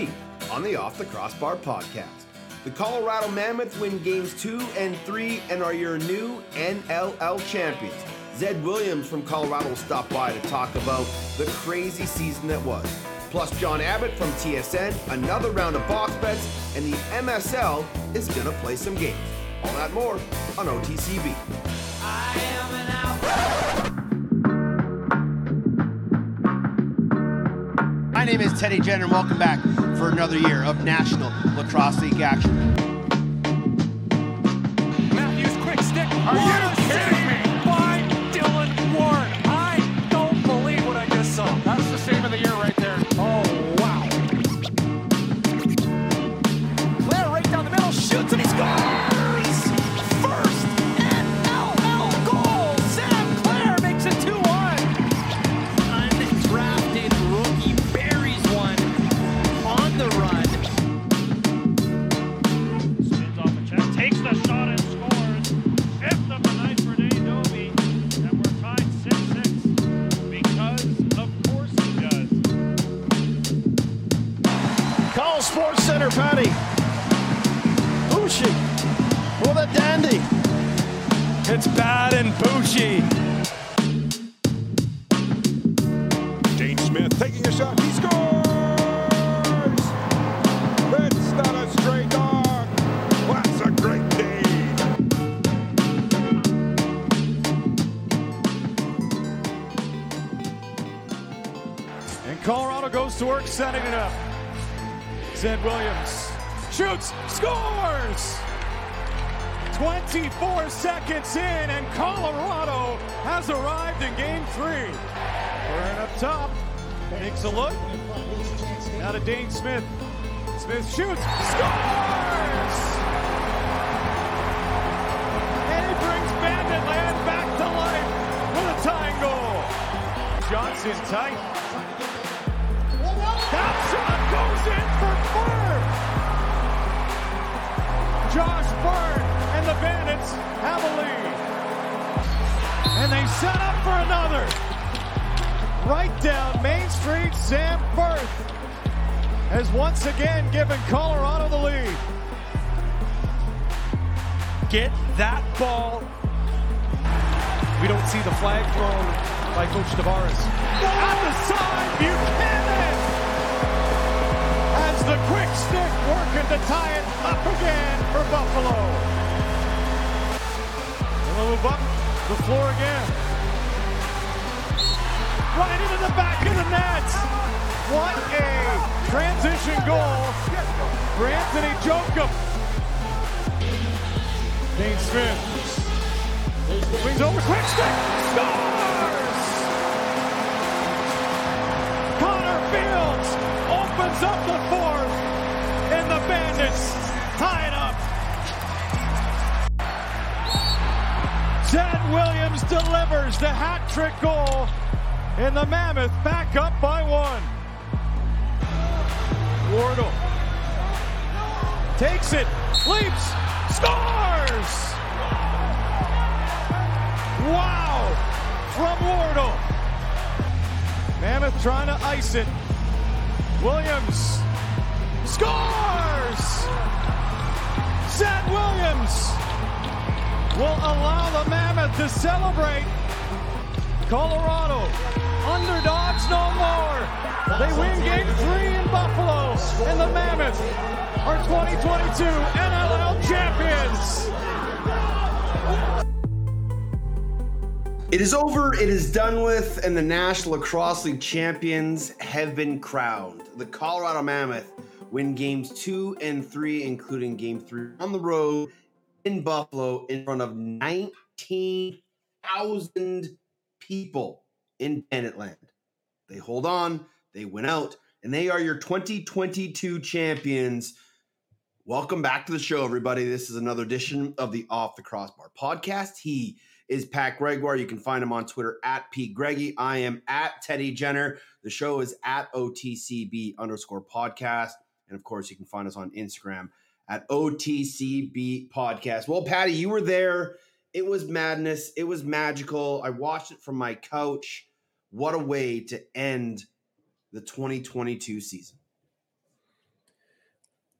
week on the Off the Crossbar podcast. The Colorado Mammoth win games two and three and are your new NLL champions. Zed Williams from Colorado will stop by to talk about the crazy season that was. Plus, John Abbott from TSN, another round of box bets, and the MSL is going to play some games. All that more on OTCB. Name is Teddy Jenner, and welcome back for another year of National Lacrosse League action. Matthews, quick stick. Are you setting it up. Zed Williams shoots, scores! 24 seconds in, and Colorado has arrived in game three. Byrne up top, takes a look. Now to Dane Smith. Smith shoots, scores! And he brings Bandit Land back to life with a tying goal. Johnson tight. Goes in for Byrne. Josh Byrne and the Bandits have a lead. And they set up for another. Right down Main Street, Sam Firth has once again given Colorado the lead. Get that ball. We don't see the flag thrown by Coach Tavares. At the side, Buchanan the quick stick working to tie it up again for Buffalo. And they'll move up the floor again. Right into the back of the net. What a transition goal for Anthony Joaquim. Dane Smith. Swings over quick stick. Scores! Connor Fields up the fourth, and the Bandits tie it up. Zed Williams delivers the hat trick goal, and the Mammoth back up by one. Wardle takes it, leaps, scores! Wow! From Wardle. Mammoth trying to ice it. Williams scores! Zed Williams will allow the Mammoth to celebrate. Colorado, underdogs no more. They win game three in Buffalo, and the Mammoth are 2022 NLL champions. It is over, it is done with, and the National Lacrosse League champions have been crowned. The Colorado Mammoth win games two and three, including game three on the road in Buffalo in front of 19,000 people in Bandit Land. They hold on, they win out, and they are your 2022 champions. Welcome back to the show, everybody. This is another edition of the Off the Crossbar podcast. He is Pat Gregoire. You can find him on Twitter at Pete Greggy. I am at Teddy Jenner. The show is at OTCB underscore podcast. And of course, you can find us on Instagram at OTCB podcast. Well, Patty, you were there. It was madness. It was magical. I watched it from my couch. What a way to end the 2022 season.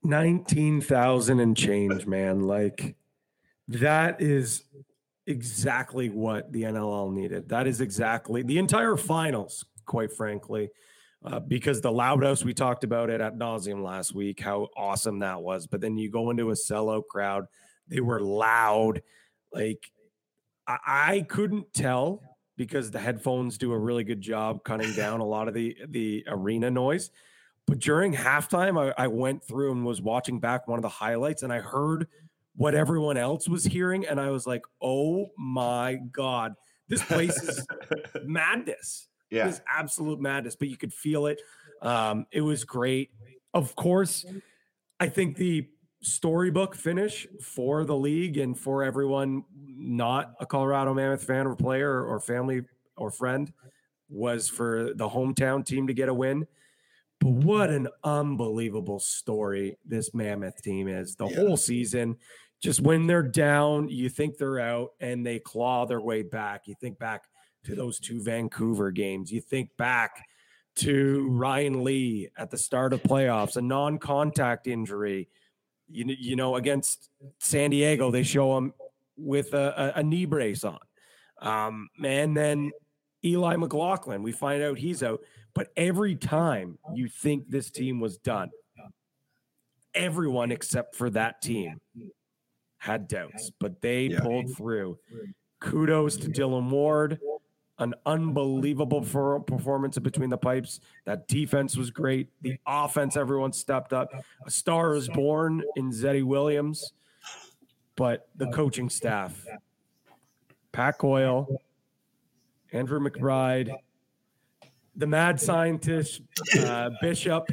19,000 and change, man. Like that is exactly what the NLL needed. That is exactly the entire finals, quite frankly, uh, because the Loud House, we talked about it at nauseum last week, how awesome that was. But then you go into a sellout crowd, they were loud. Like I, I couldn't tell because the headphones do a really good job cutting down a lot of the the arena noise. But during halftime, I, I went through and was watching back one of the highlights, and I heard what everyone else was hearing, and I was like, "Oh my god, this place is madness! Yeah. It is absolute madness." But you could feel it. Um, it was great. Of course, I think the storybook finish for the league and for everyone not a Colorado Mammoth fan or player or family or friend was for the hometown team to get a win. But what an unbelievable story this Mammoth team is. The Yeah. whole season, just when they're down, you think they're out and they claw their way back. You think back to those two Vancouver games. You think back to Ryan Lee at the start of playoffs, a non contact injury. You, you know, against San Diego, they show him with a, a, a knee brace on. Um, and then Eli McLaughlin, we find out he's out. But every time you think this team was done, everyone except for that team had doubts, but they Yeah. pulled through. Kudos to Dylan Ward. An unbelievable performance between the pipes. That defense was great. The offense, everyone stepped up. A star is born in Zeddy Williams, but the coaching staff, Pat Coyle, Andrew McBride, the mad scientist, uh, Bishop.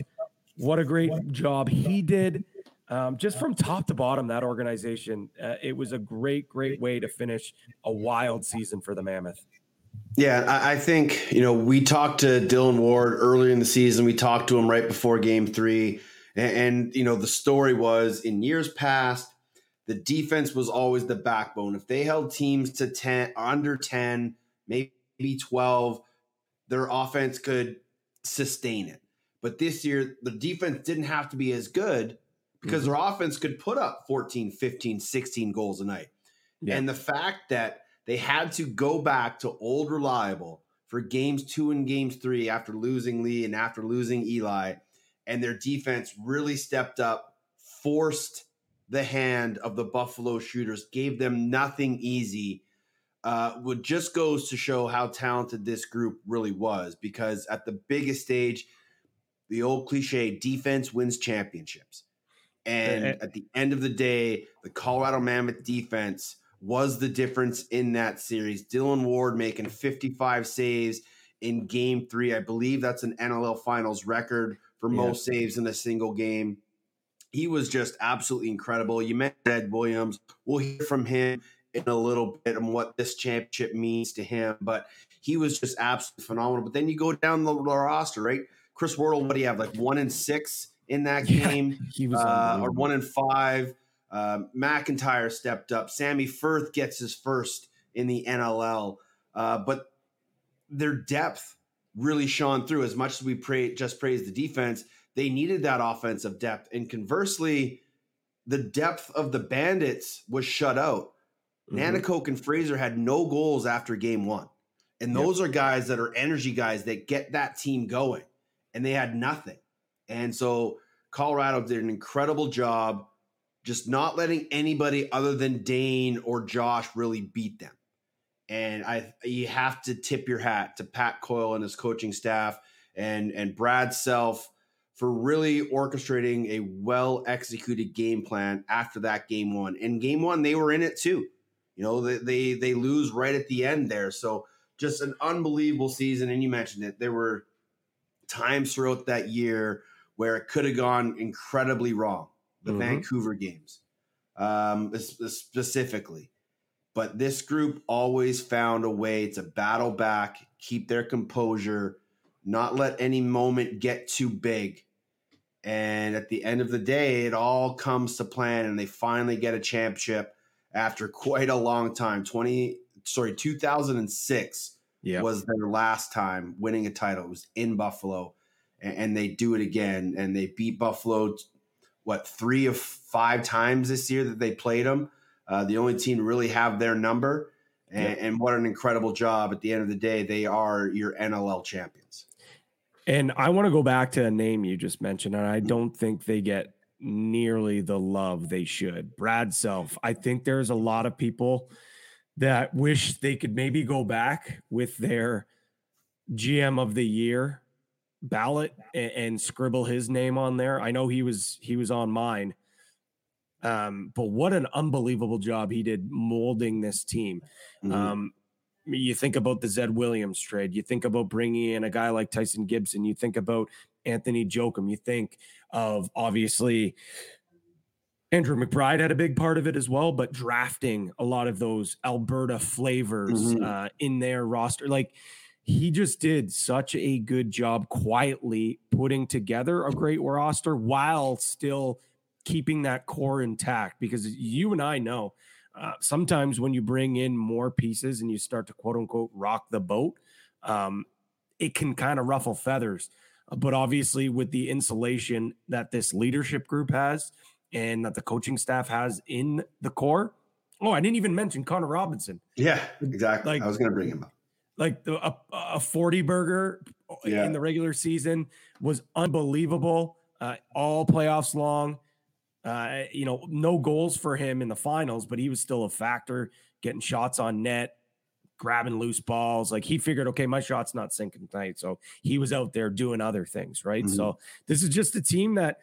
What a great job he did. Um, just from top to bottom, that organization, uh, it was a great, great way to finish a wild season for the Mammoth. Yeah, I, I think you know we talked to Dylan Ward earlier in the season. We talked to him right before Game Three, and, and you know the story was in years past, the defense was always the backbone. If they held teams to ten, under ten, maybe twelve, their offense could sustain it. But this year, the defense didn't have to be as good because mm-hmm. their offense could put up 14, 15, 16 goals a night. Yeah. And the fact that they had to go back to old reliable for games two and games three after losing Lee and after losing Eli, and their defense really stepped up, forced the hand of the Buffalo shooters, gave them nothing easy. Uh, would just goes to show how talented this group really was because at the biggest stage, the old cliche defense wins championships. And Eh, eh. at the end of the day, the Colorado Mammoth defense was the difference in that series. Dylan Ward making 55 saves in game three. I believe that's an NLL finals record for Yeah. most saves in a single game. He was just absolutely incredible. You met Ed Williams. We'll hear from him in a little bit on what this championship means to him, but he was just absolutely phenomenal. But then you go down the, the roster, right? Chris Wardle, what do you have? Like one and six in that Yeah, game? He was uh, or one and five. Um, McIntyre stepped up. Sammy Firth gets his first in the NLL, uh, but their depth really shone through. As much as we pray, just praise the defense, they needed that offensive depth. And conversely, the depth of the Bandits was shut out. Mhm. Nanticoke and Fraser had no goals after game one. And Yep. those are guys that are energy guys that get that team going. And they had nothing. And so Colorado did an incredible job just not letting anybody other than Dane or Josh really beat them. And I you have to tip your hat to Pat Coyle and his coaching staff and and Brad Self for really orchestrating a well executed game plan after that game one. And game one, they were in it too. You know, they, they they lose right at the end there. So just an unbelievable season. And you mentioned it. There were times throughout that year where it could have gone incredibly wrong. The Mhm. Vancouver games, um, specifically. But this group always found a way to battle back, keep their composure, not let any moment get too big. And at the end of the day, it all comes to plan, and they finally get a championship after quite a long time. Twenty, sorry, two thousand and six Yeah. was their last time winning a title. It was in Buffalo, and, and they do it again, and they beat Buffalo. what three of five times this year that they played them. Uh, the only team to really have their number, and, and what an incredible job! At the end of the day, they are your NLL champions. And I want to go back to a name you just mentioned, and I don't think they get nearly the love they should. Brad Self. I think there's a lot of people that wish they could maybe go back with their GM of the year ballot and, and scribble his name on there. I know he was he was on mine. Um, but what an unbelievable job he did molding this team. Mhm. Um, you think about the Zed Williams trade. You think about bringing in a guy like Tyson Gibson. You think about Anthony Joaquim. You think of obviously Andrew McBride had a big part of it as well, but drafting a lot of those Alberta flavors Mhm. uh, in their roster. Like he just did such a good job quietly putting together a great roster while still keeping that core intact. Because you and I know uh, sometimes when you bring in more pieces and you start to quote unquote rock the boat, um, it can kind of ruffle feathers. But obviously, with the insulation that this leadership group has and that the coaching staff has in the core. Oh, I didn't even mention Connor Robinson. Yeah, exactly. Like- I was going to bring him up. Like the, a, a 40 burger Yeah. in the regular season was unbelievable. Uh, all playoffs long. Uh, you know, no goals for him in the finals, but he was still a factor, getting shots on net, grabbing loose balls. Like he figured, okay, my shot's not sinking tonight. So he was out there doing other things, right? Mhm. So this is just a team that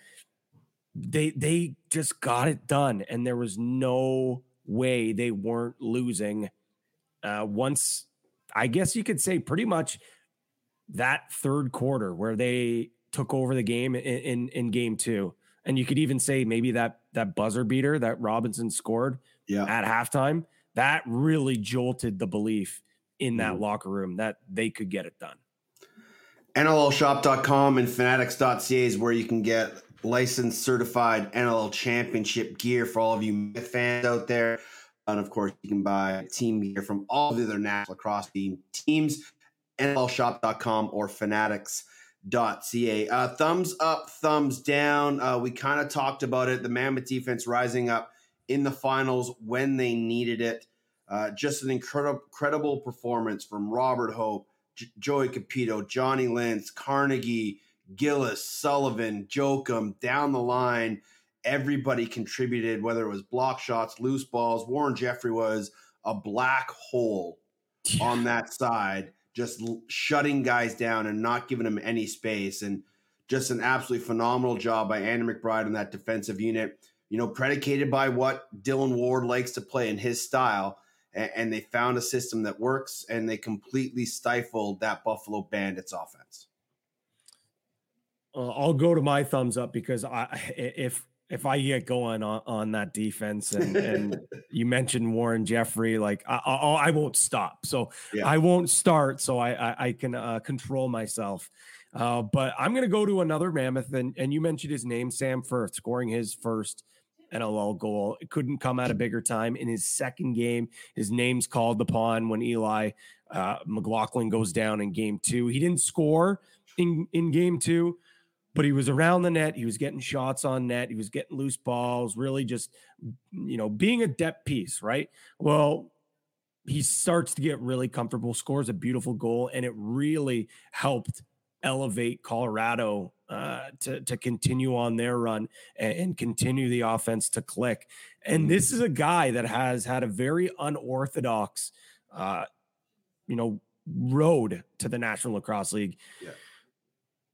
they they just got it done, and there was no way they weren't losing. Uh, once, I guess you could say, pretty much that third quarter where they took over the game in, in in game two, and you could even say maybe that that buzzer beater that Robinson scored Yeah. at halftime that really jolted the belief in that Mhm. locker room that they could get it done. NLLshop.com and fanatics.ca is where you can get licensed certified NLL championship gear for all of you fans out there. And of course, you can buy team gear from all of the other national lacrosse team teams, NLLshop.com or fanatics.ca. Uh, thumbs up, thumbs down. Uh, we kind of talked about it. The Mammoth defense rising up in the finals when they needed it. Uh, just an incredible, incredible performance from Robert Hope, J- Joey Cupido, Johnny Lentz, Carnegie, Gillis, Sullivan, Joaquim, down the line. Everybody contributed, whether it was block shots, loose balls. Warren Jeffrey was a black hole on that side, just l- shutting guys down and not giving them any space. And just an absolutely phenomenal job by Andy McBride on that defensive unit, you know, predicated by what Dylan Ward likes to play in his style. And they found a system that works and they completely stifled that Buffalo Bandits offense. Uh, I'll go to my thumbs up because I if if I get going on, on that defense and, and you mentioned Warren Jeffrey, like I, I, I won't stop. So Yeah. I won't start. So I I, I can uh, control myself. Uh, but I'm going to go to another mammoth, and and you mentioned his name, Sam Firth, scoring his first NLL goal. It couldn't come at a bigger time in his second game. His name's called upon when Eli uh, McLaughlin goes down in game two. He didn't score in in game two, but he was around the net. He was getting shots on net. He was getting loose balls. Really, just you know, being a depth piece, right? Well, he starts to get really comfortable. Scores a beautiful goal, and it really helped elevate Colorado uh, to to continue on their run and, and continue the offense to click. And this is a guy that has had a very unorthodox, uh, you know, road to the National Lacrosse League. Yeah.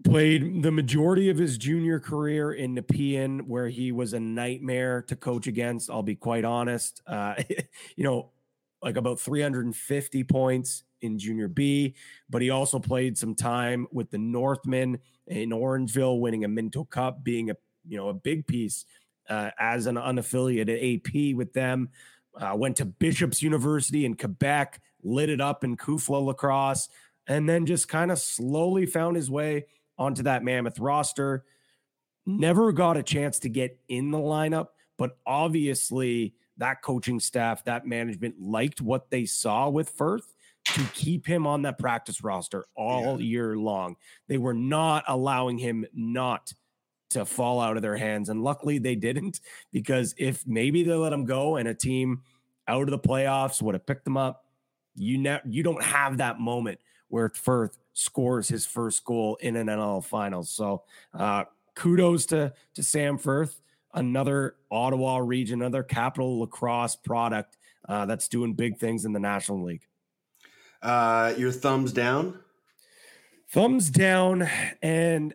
Played the majority of his junior career in Nepean, where he was a nightmare to coach against. I'll be quite honest. Uh, you know, like about 350 points in junior B, but he also played some time with the Northmen in Orangeville, winning a Minto Cup, being a you know a big piece uh, as an unaffiliated AP with them. Uh, went to Bishop's University in Quebec, lit it up in CUFLA lacrosse, and then just kind of slowly found his way onto that mammoth roster. Never got a chance to get in the lineup, but obviously that coaching staff, that management liked what they saw with Firth to keep him on that practice roster all year long. They were not allowing him not to fall out of their hands. And luckily they didn't, because if maybe they let him go and a team out of the playoffs would have picked them up, you ne- you don't have that moment where Firth scores his first goal in an NL Finals. So uh, kudos to to Sam Firth, another Ottawa region, another capital lacrosse product uh, that's doing big things in the National League. Uh, your thumbs down. Thumbs down, and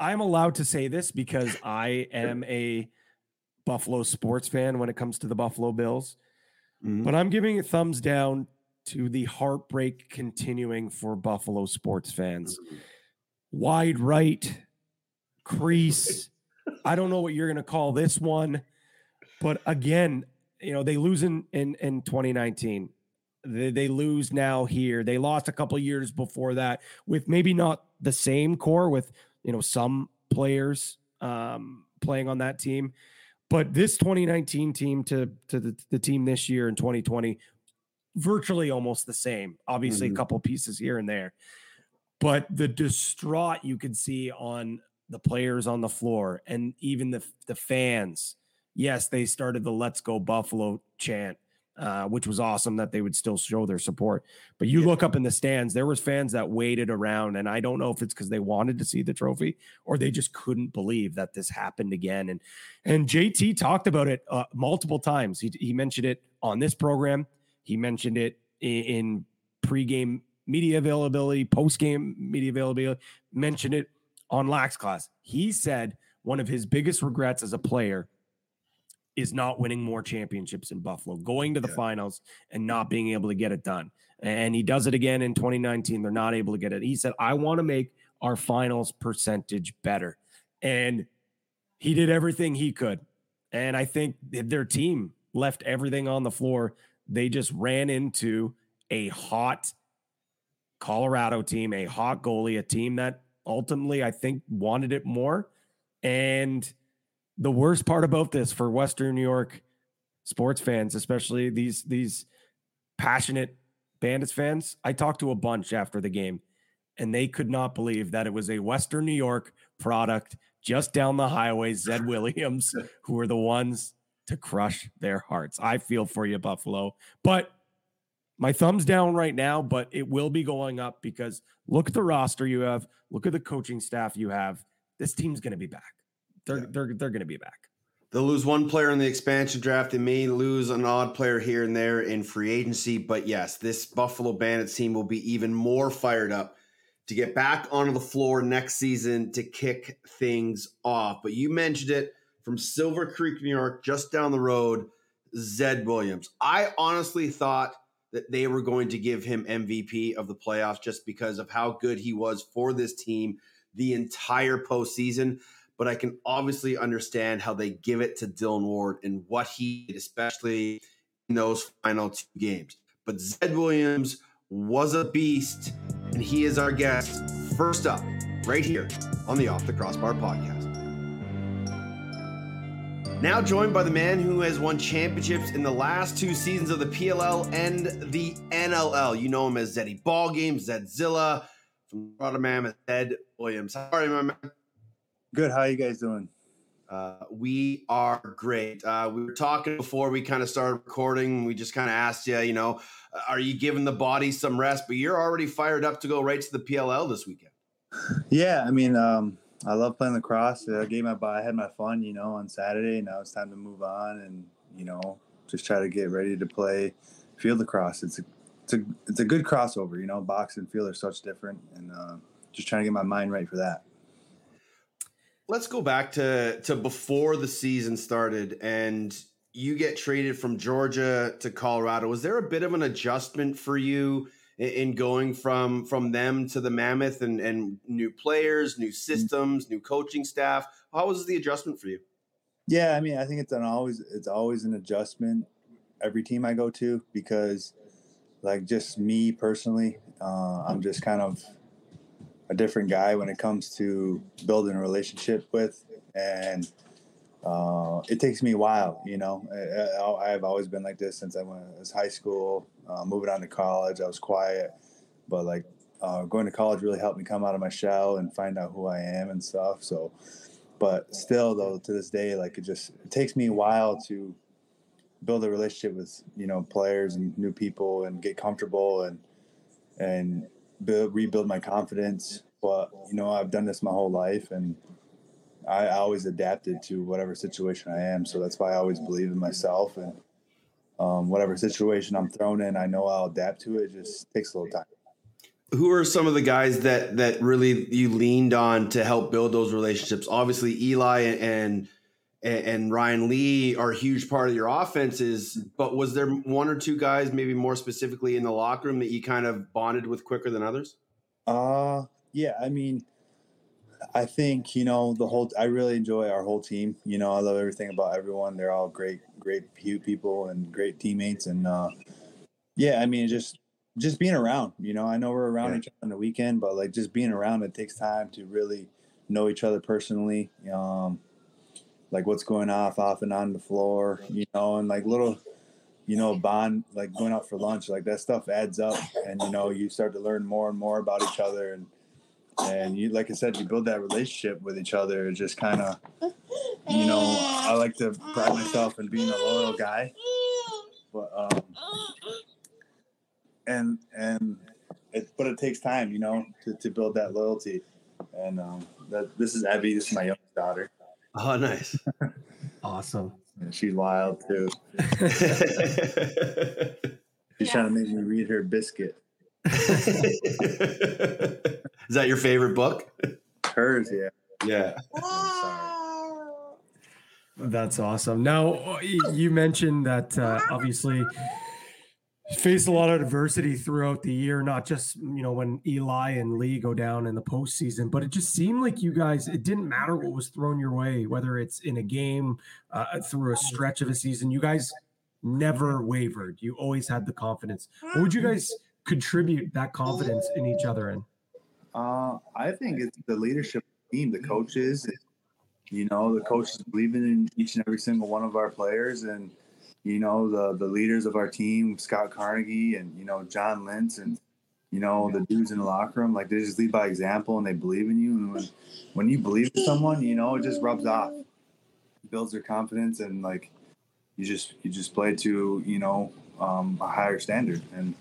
I'm allowed to say this because I am a Buffalo sports fan when it comes to the Buffalo Bills. Mhm. But I'm giving a thumbs down to the heartbreak continuing for Buffalo sports fans. Wide right, crease. I don't know what you're going to call this one, but again, you know they lose in in, in 2019. They, they lose now here. They lost a couple years before that with maybe not the same core with you know some players um, playing on that team, but this 2019 team to to the, the team this year in 2020 virtually almost the same. Obviously, Mhm. a couple pieces here and there, but the distraught you could see on the players on the floor and even the the fans. Yes, they started the "Let's Go Buffalo" chant, uh, which was awesome that they would still show their support. But you Yeah. look up in the stands, there was fans that waited around, and I don't know if it's because they wanted to see the trophy or they just couldn't believe that this happened again. And and JT talked about it uh, multiple times. He he mentioned it on this program. He mentioned it in, in pregame media availability, postgame media availability. Mentioned it on Lax Class. He said one of his biggest regrets as a player is not winning more championships in Buffalo, going to the Yeah. finals and not being able to get it done. And he does it again in 2019. They're not able to get it. He said, I want to make our finals percentage better. And he did everything he could. And I think their team left everything on the floor. They just ran into a hot Colorado team, a hot goalie, a team that ultimately I think wanted it more. And the worst part about this for Western New York sports fans, especially these these passionate Bandits fans, I talked to a bunch after the game, and they could not believe that it was a Western New York product just down the highway, Zed Williams, who were the ones to crush their hearts. I feel for you, Buffalo. But my thumbs down right now, but it will be going up because look at the roster you have, look at the coaching staff you have. This team's going to be back. They're Yeah. they're they're going to be back. They'll lose one player in the expansion draft. They may lose an odd player here and there in free agency. But yes, this Buffalo Bandits team will be even more fired up to get back onto the floor next season to kick things off. But you mentioned it from Silver Creek, New York, just down the road, Zed Williams. I honestly thought that they were going to give him MVP of the playoffs just because of how good he was for this team the entire postseason but I can obviously understand how they give it to Dylan Ward and what he did, especially in those final two games. But Zed Williams was a beast, and he is our guest first up right here on the Off the Crossbar podcast. Now joined by the man who has won championships in the last two seasons of the PLL and the NLL. You know him as Zeddy Ball Games, Zedzilla, from Rotterdam, Ed Williams. How are you, my man? Good. How are you guys doing? Uh, we are great. Uh, we were talking before we kind of started recording. We just kind of asked you, you know, are you giving the body some rest? But you're already fired up to go right to the PLL this weekend. Yeah, I mean, um, I love playing lacrosse. I gave my I had my fun, you know, on Saturday. Now it's time to move on and you know just try to get ready to play field lacrosse. It's a it's a it's a good crossover, you know. Box and field are such different, and uh, just trying to get my mind right for that. Let's go back to to before the season started and you get traded from Georgia to Colorado. Was there a bit of an adjustment for you in, in going from from them to the Mammoth and and new players, new systems, new coaching staff? How was the adjustment for you? Yeah, I mean, I think it's an always it's always an adjustment every team I go to because, like, just me personally, uh, I'm just kind of a different guy when it comes to building a relationship with, and uh, it takes me a while. You know, I, I've always been like this since I went was high school, uh, moving on to college. I was quiet, but like uh, going to college really helped me come out of my shell and find out who I am and stuff. So but still though to this day like it just it takes me a while to build a relationship with you know players and new people and get comfortable and and build rebuild my confidence but you know i've done this my whole life and i always adapted to whatever situation i am so that's why i always believe in myself and um, whatever situation i'm thrown in i know i'll adapt to it. it just takes a little time Who are some of the guys that that really you leaned on to help build those relationships? Obviously, Eli and and, and Ryan Lee are a huge part of your offenses. But was there one or two guys, maybe more specifically in the locker room, that you kind of bonded with quicker than others? Uh yeah, I mean I think, you know, the whole I really enjoy our whole team. You know, I love everything about everyone. They're all great great people and great teammates and uh yeah, I mean just just being around, you know, I know we're around Yeah. each other on the weekend, but like just being around it takes time to really know each other personally. Um like what's going off off and on the floor, you know, and like little you know, bond like going out for lunch, like that stuff adds up and you know, you start to learn more and more about each other and and you like I said, you build that relationship with each other. Just kinda you know, I like to pride myself in being a loyal guy. But um and and it but it takes time, you know, to, to build that loyalty. And um that this is Abby, this is my youngest daughter. Oh, nice. Awesome. And she's wild too. She's trying to make me read her biscuit. Is that your favorite book? Hers, yeah. Yeah. That's awesome. Now, you mentioned that uh, obviously faced a lot of adversity throughout the year, not just you know when Eli and Lee go down in the postseason, but it just seemed like you guys. It didn't matter what was thrown your way, whether it's in a game, uh, through a stretch of a season. You guys never wavered. You always had the confidence. What would you guys contribute that confidence in each other in? Uh, I think it's the leadership team, the coaches. You know, the coaches believing in each and every single one of our players, and you know the the leaders of our team, Scott Carnegie, and you know John Lentz, and you know the dudes in the locker room. Like they just lead by example, and they believe in you. And when when you believe in someone, you know it just rubs off, builds their confidence, and like you just you just play to you know um, a higher standard and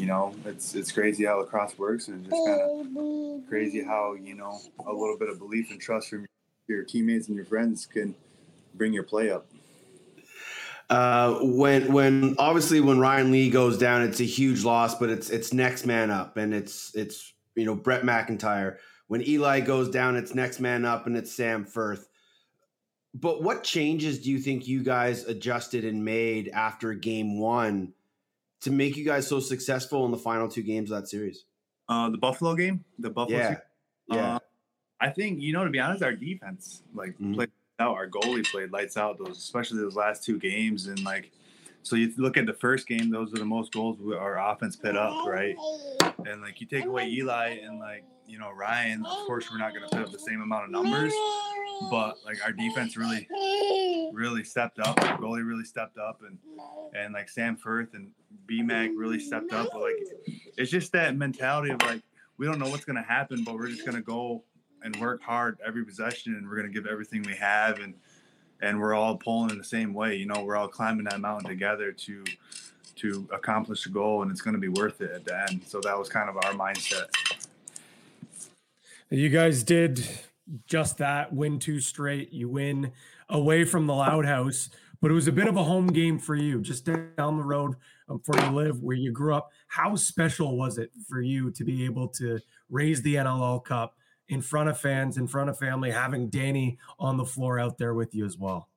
you know it's it's crazy how lacrosse works and just kind of crazy how you know a little bit of belief and trust from your teammates and your friends can bring your play up Uh, when when obviously when Ryan Lee goes down, it's a huge loss, but it's it's next man up, and it's it's you know Brett McIntyre. When Eli goes down, it's next man up, and it's Sam Firth. But what changes do you think you guys adjusted and made after game one to make you guys so successful in the final two games of that series? uh the buffalo game? The buffalo Yeah, series, yeah, uh, i think you know to be honest our defense like Mhm. played out our goalie played lights out those especially those last two games. And like so you look at the first game those are the most goals we- our offense put up right? And like you take away eli and like you know ryan of course we're not going to put up the same amount of numbers but like our defense really really stepped up our goalie really stepped up and and like sam firth and B bmac really stepped up but like it's just that mentality of like we don't know what's going to happen but we're just going to go and work hard every possession and we're going to give everything we have and and we're all pulling in the same way you know we're all climbing that mountain together to to accomplish the goal and it's going to be worth it at the end so that was kind of our mindset You guys did just that, win two straight. You win away from the Loud House, but it was a bit of a home game for you, just down the road um, where you live, where you grew up. How special was it for you to be able to raise the NLL Cup in front of fans, in front of family, having Danny on the floor out there with you as well?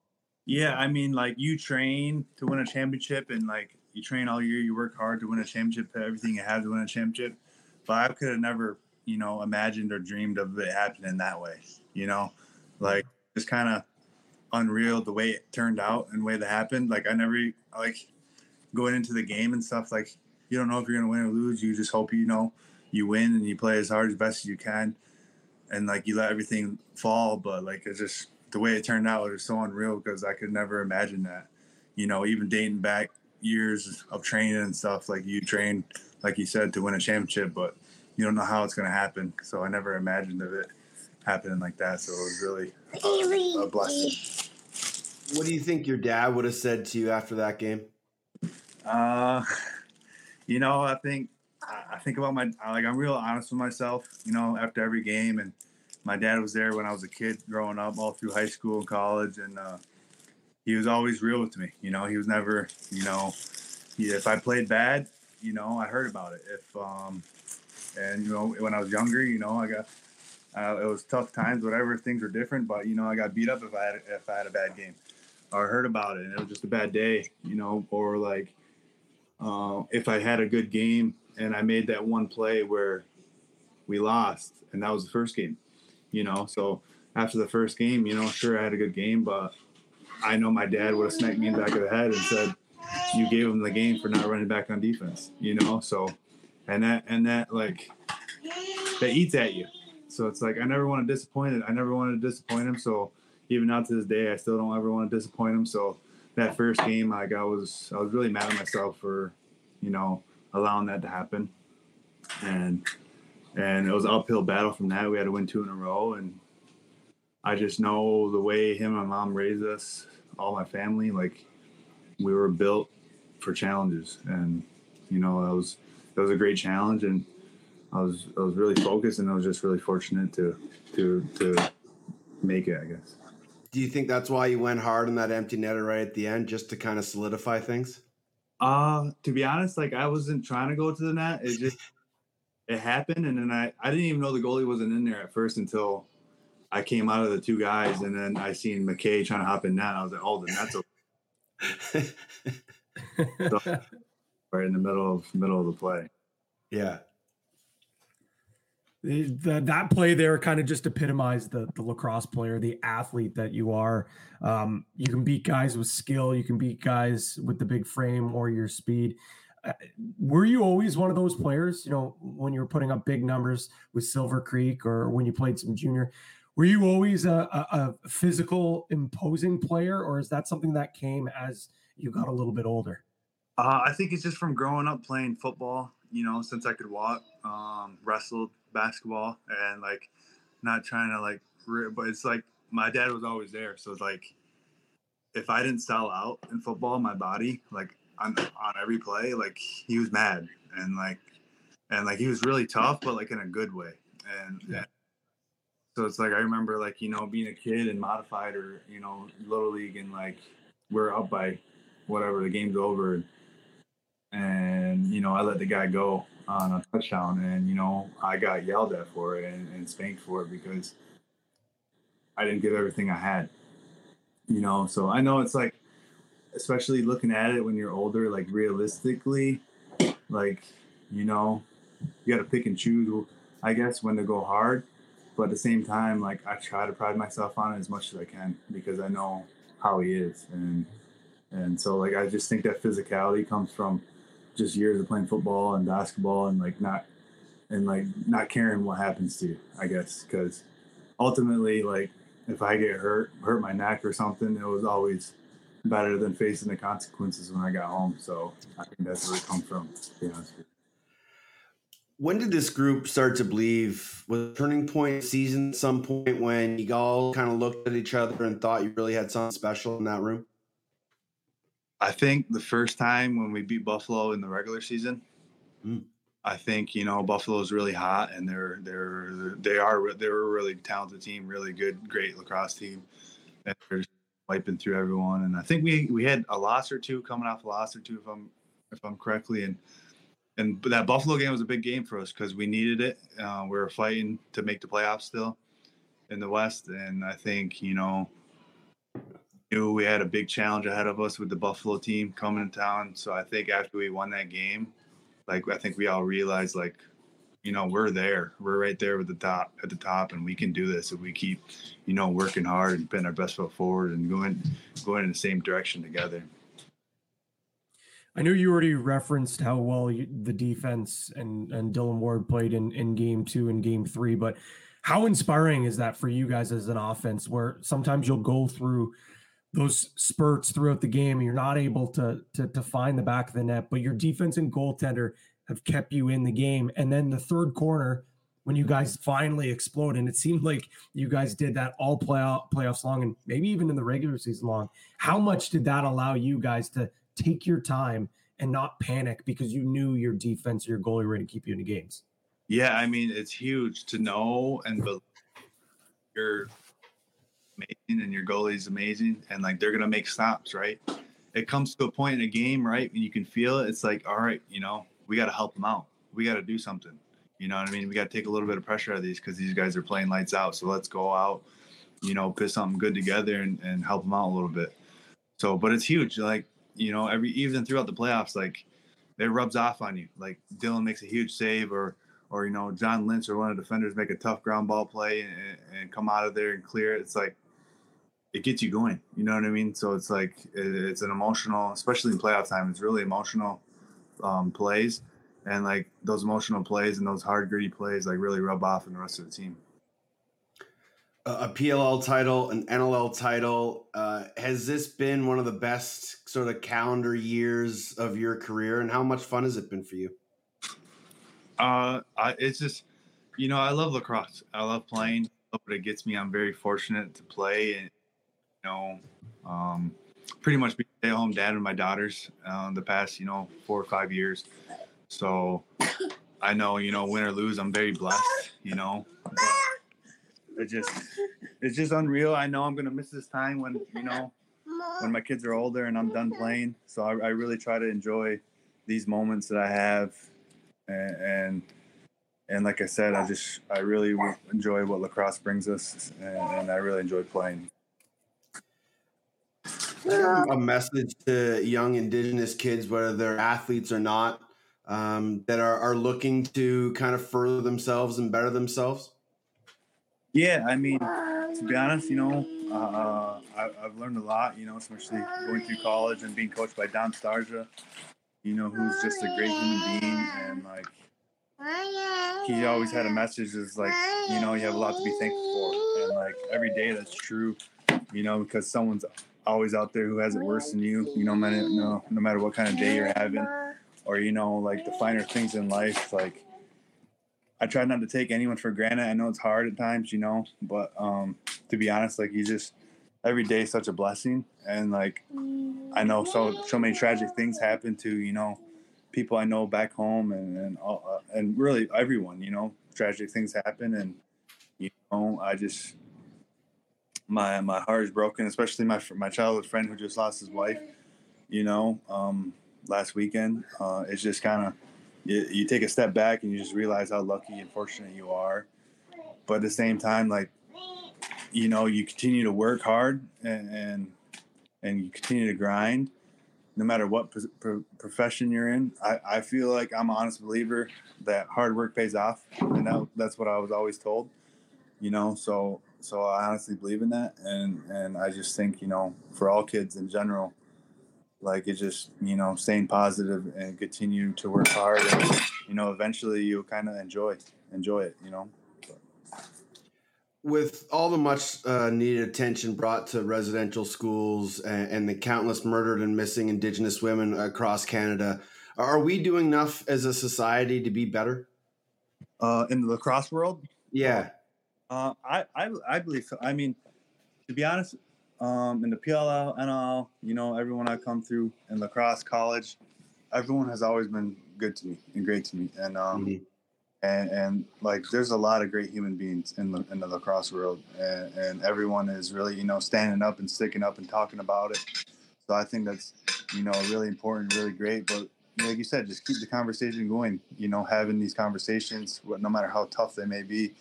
Yeah, I mean, like you train to win a championship, and like you train all year, you work hard to win a championship, everything you have to win a championship. But I could have never, you know, imagined or dreamed of it happening that way. You know, like it's kind of unreal the way it turned out and the way that happened. Like I never, like going into the game and stuff. Like you don't know if you're gonna win or lose. You just hope you know you win and you play as hard as best as you can, and like you let everything fall. But like it's just the way it turned out was so unreal because I could never imagine that. You know, even dating back years of training and stuff, like you train, like you said, to win a championship, but you don't know how it's going to happen. So I never imagined of it happening like that. So it was really a blessing. What do you think your dad would have said to you after that game? Uh, you know, I think I think about my like I'm real honest with myself. You know, after every game, and my dad was there when I was a kid growing up, all through high school and college, and uh, he was always real with me. You know, he was never, you know, he, if I played bad, you know, I heard about it. If um, and you know, when I was younger, you know, I got uh, it was tough times, whatever things were different, but you know, I got beat up if I had if I had a bad game or heard about it and it was just a bad day, you know, or like uh, if I had a good game and I made that one play where we lost, and that was the first game, you know. So after the first game, you know, sure I had a good game, but I know my dad would have smacked me in the back of the head and said, "You gave him the game for not running back on defense," you know. So, and that and that like that eats at you. So it's like I never want to disappoint it. I never wanted to disappoint him. So even out to this day, I still don't ever want to disappoint him. So that first game, like I was, I was really mad at myself for, you know, allowing that to happen, and and it was uphill battle from that. We had to win two in a row, and I just know the way him and my mom raised us, all my family, like we were built for challenges, and you know that was that was a great challenge, and I was I was really focused, and I was just really fortunate to to to make it, I guess. Do you think that's why you went hard on that empty netter right at the end, just to kind of solidify things? Uh, to be honest, like I wasn't trying to go to the net. It just it happened, and then I I didn't even know the goalie wasn't in there at first until I came out of the two guys, and then I seen McKay trying to hop in net. I was like, oh, the net's open. So, right in the middle of middle of the play. yeah. The, that play there kind of just epitomized the, the lacrosse player, the athlete that you are. Um, you can beat guys with skill, you can beat guys with the big frame or your speed. Uh, were you always one of those players, you know, when you were putting up big numbers with Silver Creek or when you played some junior? Were you always a, a, a physical, imposing player, or is that something that came as you got a little bit older? Uh, I think it's just from growing up playing football, you know, since I could walk, um, wrestled basketball, and like not trying to like, but it's like my dad was always there. So it's like if I didn't sell out in football, my body, like on, on every play, like he was mad and like, and like he was really tough, but like in a good way. And, and so it's like I remember like, you know, being a kid and modified or, you know, little league and like we're up by whatever the game's over and you know I let the guy go on a touchdown, and you know I got yelled at for it and, and spanked for it because I didn't give everything I had. You know, so I know it's like, especially looking at it when you're older, like realistically, like you know, you got to pick and choose, I guess, when to go hard. But at the same time, like I try to pride myself on it as much as I can because I know how he is, and and so like I just think that physicality comes from just years of playing football and basketball and like not and like not caring what happens to you i guess because ultimately like if i get hurt hurt my neck or something it was always better than facing the consequences when i got home so i think that's where it comes from to be honest. When did this group start to believe was turning point in season some point when you all kind of looked at each other and thought you really had something special in that room? I think the first time when we beat Buffalo in the regular season, Mm. I think you know Buffalo's really hot and they're they're they are they're a really talented team, really good, great lacrosse team, and they're just wiping through everyone. And I think we we had a loss or two coming off a loss or two if I'm if I'm correctly and. And that Buffalo game was a big game for us because we needed it. Uh, we were fighting to make the playoffs still in the West, and I think you know knew we had a big challenge ahead of us with the Buffalo team coming to town. So I think after we won that game, like I think we all realized like, you know, we're there. We're right there with the top at the top and we can do this if we keep, you know, working hard and putting our best foot forward and going going in the same direction together. I know you already referenced how well you, the defense and and Dylan Ward played in in game two and game three, but how inspiring is that for you guys as an offense? Where sometimes you'll go through those spurts throughout the game, you're not able to to to find the back of the net, but your defense and goaltender have kept you in the game, and then the third corner, when you guys finally explode. And it seemed like you guys did that all playoff playoffs long and maybe even in the regular season long. How much did that allow you guys to take your time and not panic because you knew your defense, your goalie were going to keep you in the games? Yeah, I mean it's huge to know and believe you're amazing and your goalie's amazing and like they're gonna make stops, right? It comes to a point in a game, right, and you can feel it. It's like, all right, you know, we got to help them out. We got to do something. You know what I mean? We got to take a little bit of pressure out of these because these guys are playing lights out. So let's go out, you know, put something good together and, and help them out a little bit. So, but it's huge. Like, you know, every even throughout the playoffs, like it rubs off on you. Like Dylan makes a huge save or or you know John Lynch or one of the defenders make a tough ground ball play and, and come out of there and clear it. It's like it gets you going. You know what I mean? So it's like it, it's an emotional, especially in playoff time. It's really emotional um, plays, and like those emotional plays and those hard gritty plays like really rub off on the rest of the team. A PLL title, an NLL title. Uh, has this been one of the best sort of calendar years of your career, and how much fun has it been for you? Uh, I, it's just, you know, I love lacrosse. I love playing. But it gets me. I'm very fortunate to play, and know, um, pretty much be stay home dad with my daughters uh, the past, you know, four or five years. So I know, you know, win or lose, I'm very blessed. You know, but it just, it's just unreal. I know I'm gonna miss this time when you know, when my kids are older and I'm done playing. So I, I really try to enjoy these moments that I have and, and and like I said, I just I really enjoy what lacrosse brings us, and, and I really enjoy playing. A message to young Indigenous kids, whether they're athletes or not, um, that are, are looking to kind of further themselves and better themselves. Yeah, I mean, to be honest, you know, uh, I, I've learned a lot. You know, especially going through college and being coached by Dom Starsia. You know, who's just a great human being and like he always had a message is like you know you have a lot to be thankful for and like every day that's true you know because someone's always out there who has it worse than you you know no no matter what kind of day you're having or you know like the finer things in life like i try not to take anyone for granted. I know it's hard at times you know but um to be honest like you just every day is such a blessing and like i know so so many tragic things happen to you know people I know back home and and all, uh, and really everyone, you know, tragic things happen, and you know, I just my my heart is broken, especially my my childhood friend who just lost his wife, you know, um, last weekend. Uh, it's just kind of you, you take a step back and you just realize how lucky and fortunate you are, but at the same time, like you know, you continue to work hard and and, and you continue to grind no matter what pro- pro- profession you're in. I, I feel like I'm an honest believer that hard work pays off, and that, that's what I was always told. You know, so so I honestly believe in that, and and I just think you know for all kids in general, like it's just you know staying positive and continue to work hard, and you know eventually you'll kind of enjoy enjoy it. You know. with all the much uh, needed attention brought to residential schools and, and, the countless murdered and missing Indigenous women across Canada, are we doing enough as a society to be better? Uh, in the lacrosse world? Yeah. Uh, I, I, I believe so. I mean, to be honest, um, in the PLL, NL, you know, everyone I come through in lacrosse college, everyone has always been good to me and great to me. And, um, mm-hmm and and like there's a lot of great human beings in the in the lacrosse world, and, and everyone is really you know standing up and sticking up and talking about it. So I think that's you know really important, really great. But like you said, just keep the conversation going. You know, having these conversations, no matter how tough they may be,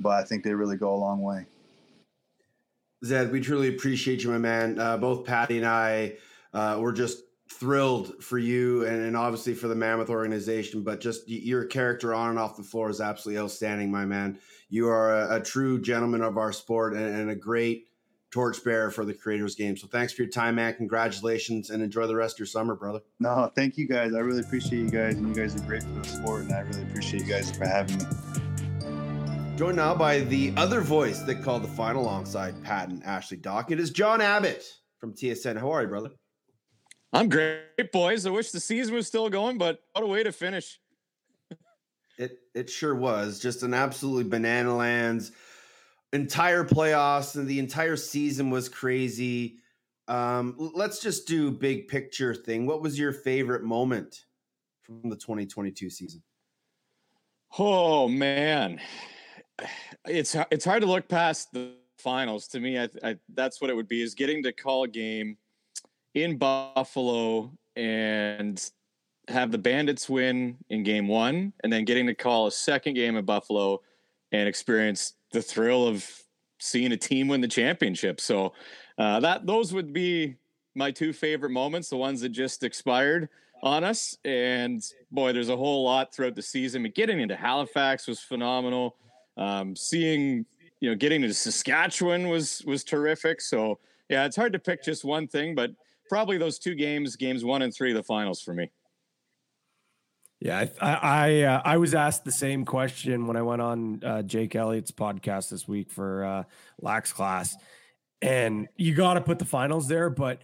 but I think they really go a long way. Zed, we truly appreciate you, my man. Uh, both Patty and I uh, were just thrilled for you and, and, obviously for the Mammoth organization, but just your character on and off the floor is absolutely outstanding, my man. You are a, a true gentleman of our sport and, and, a great torchbearer for the Creators Game. So thanks for your time, man. Congratulations and enjoy the rest of your summer, brother. No, thank you guys. I really appreciate you guys, and you guys are great for the sport, and I really appreciate you guys for having me. Joined now by the other voice that called the final alongside Pat and Ashley Dock. It is John Abbott from TSN. How are you, brother? I'm great, boys. I wish the season was still going, but what a way to finish. It it sure was just an absolutely banana lands. Entire playoffs and the entire season was crazy. Um, let's just do big picture thing. What was your favorite moment from the 2022 season? Oh man, it's it's hard to look past the finals. To me, I, I, that's what it would be: is getting to call a game in Buffalo and have the Bandits win in Game One, and then getting to call a second game in Buffalo and experience the thrill of seeing a team win the championship. So uh, that those would be my two favorite moments, the ones that just expired on us. And boy, there's a whole lot throughout the season. But getting into Halifax was phenomenal. Um, seeing, you know, getting to Saskatchewan was was terrific. So yeah, it's hard to pick just one thing, but probably those two games, games one and three, the finals for me. Yeah, I I uh, I was asked the same question when I went on uh, Jake Elliott's podcast this week for uh, Lax Class, and you got to put the finals there. But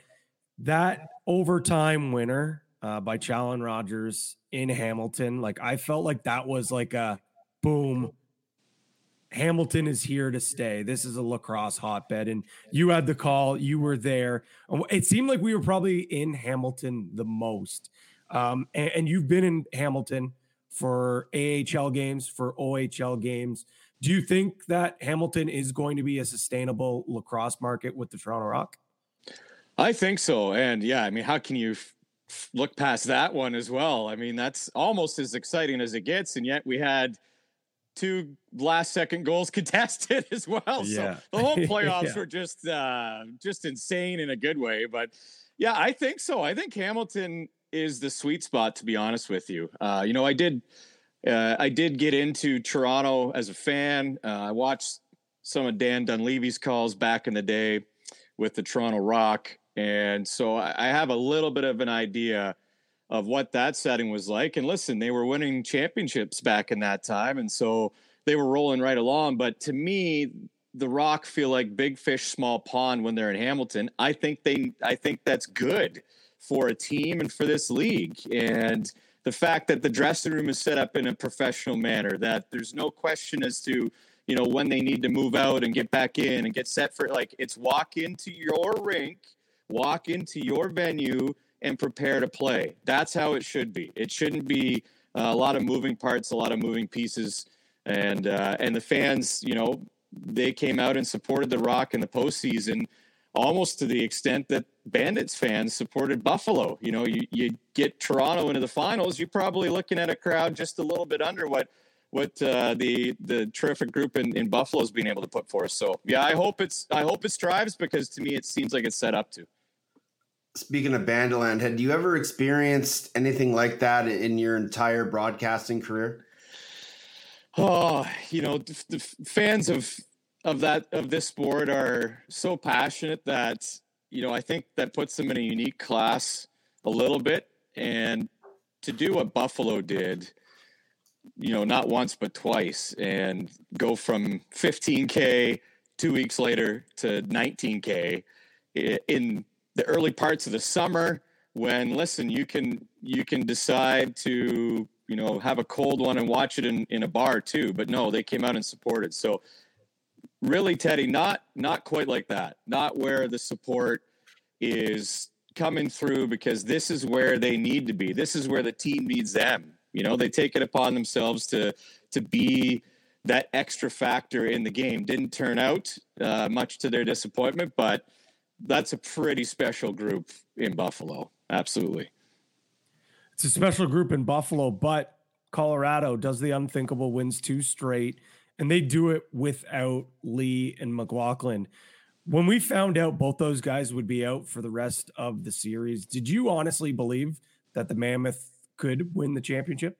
that overtime winner uh, by Challen Rogers in Hamilton, like I felt like that was like a boom. Hamilton is here to stay. This is a lacrosse hotbed, and you had the call. You were there. It seemed like we were probably in Hamilton the most. Um, and, and you've been in Hamilton for AHL games, for OHL games. Do you think that Hamilton is going to be a sustainable lacrosse market with the Toronto Rock? I think so. And yeah, I mean, how can you f- look past that one as well? I mean, that's almost as exciting as it gets. And yet we had two last second goals contested as well. Yeah. So the whole playoffs Yeah. were just uh, just insane in a good way. But yeah, I think so. I think Hamilton is the sweet spot, to be honest with you. Uh, you know, I did uh, I did get into Toronto as a fan. Uh, I watched some of Dan Dunleavy's calls back in the day with the Toronto Rock, and so I, I have a little bit of an idea of what that setting was like. And listen, they were winning championships back in that time, and so they were rolling right along. But to me, the Rock feel like big fish, small pond when they're in Hamilton. I think they, I think that's good for a team and for this league. And the fact that the dressing room is set up in a professional manner, that there's no question as to you know when they need to move out and get back in and get set for like it's walk into your rink, walk into your venue and prepare to play. That's how it should be. It shouldn't be uh, a lot of moving parts, a lot of moving pieces, and uh, and the fans, you know, they came out and supported the Rock in the postseason, almost to the extent that Bandits fans supported Buffalo. You know, you you get Toronto into the finals, you're probably looking at a crowd just a little bit under what what uh, the the terrific group in, in Buffalo is being able to put forth. So yeah, I hope it's I hope it strives because to me it seems like it's set up to. Speaking of Banditland, had you ever experienced anything like that in your entire broadcasting career? Oh, you know, the, the fans of of that of this sport are so passionate that you know I think that puts them in a unique class a little bit. And to do what Buffalo did, you know, not once but twice, and go from 15k two weeks later to 19k in the early parts of the summer when listen you can you can decide to you know have a cold one and watch it in, in a bar too but no they came out and supported. So really teddy not not quite like that. Not where the support is coming through because this is where they need to be. This is where the team needs them. You know they take it upon themselves to to be that extra factor in the game. Didn't turn out uh, much to their disappointment but that's a pretty special group in buffalo absolutely It's a special group in Buffalo, but Colorado does the unthinkable, wins two straight, and they do it without Lee and McLaughlin. When we found out both those guys would be out for the rest of the series, did you honestly believe that the Mammoth could win the championship?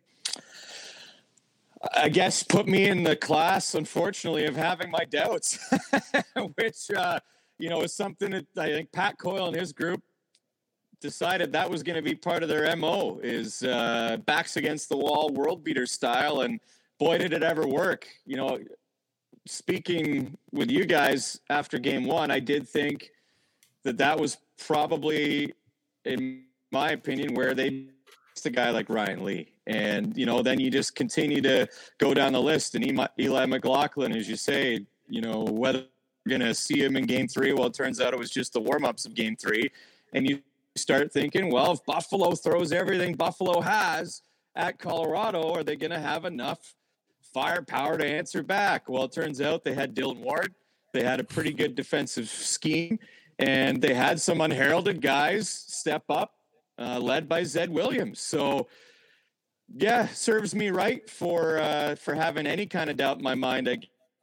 I guess put me in the class, unfortunately, of having my doubts, which uh, you know is something that I think Pat Coyle and his group decided that was going to be part of their mo is uh, backs against the wall, world beater style, and boy did it ever work. You know, speaking with you guys after game one, I did think that that was probably, in my opinion, where they a guy like Ryan Lee. And, you know, then you just continue to go down the list. And Eli McLaughlin, as you say, you know, whether going to see him in game three, well, it turns out it was just the warm ups of game three. And you start thinking, well, if Buffalo throws everything Buffalo has at Colorado, are they going to have enough firepower to answer back? Well, it turns out they had Dylan Ward. They had a pretty good defensive scheme, and they had some unheralded guys step up, uh, led by Zed Williams. So, yeah, serves me right for uh, for having any kind of doubt in my mind. I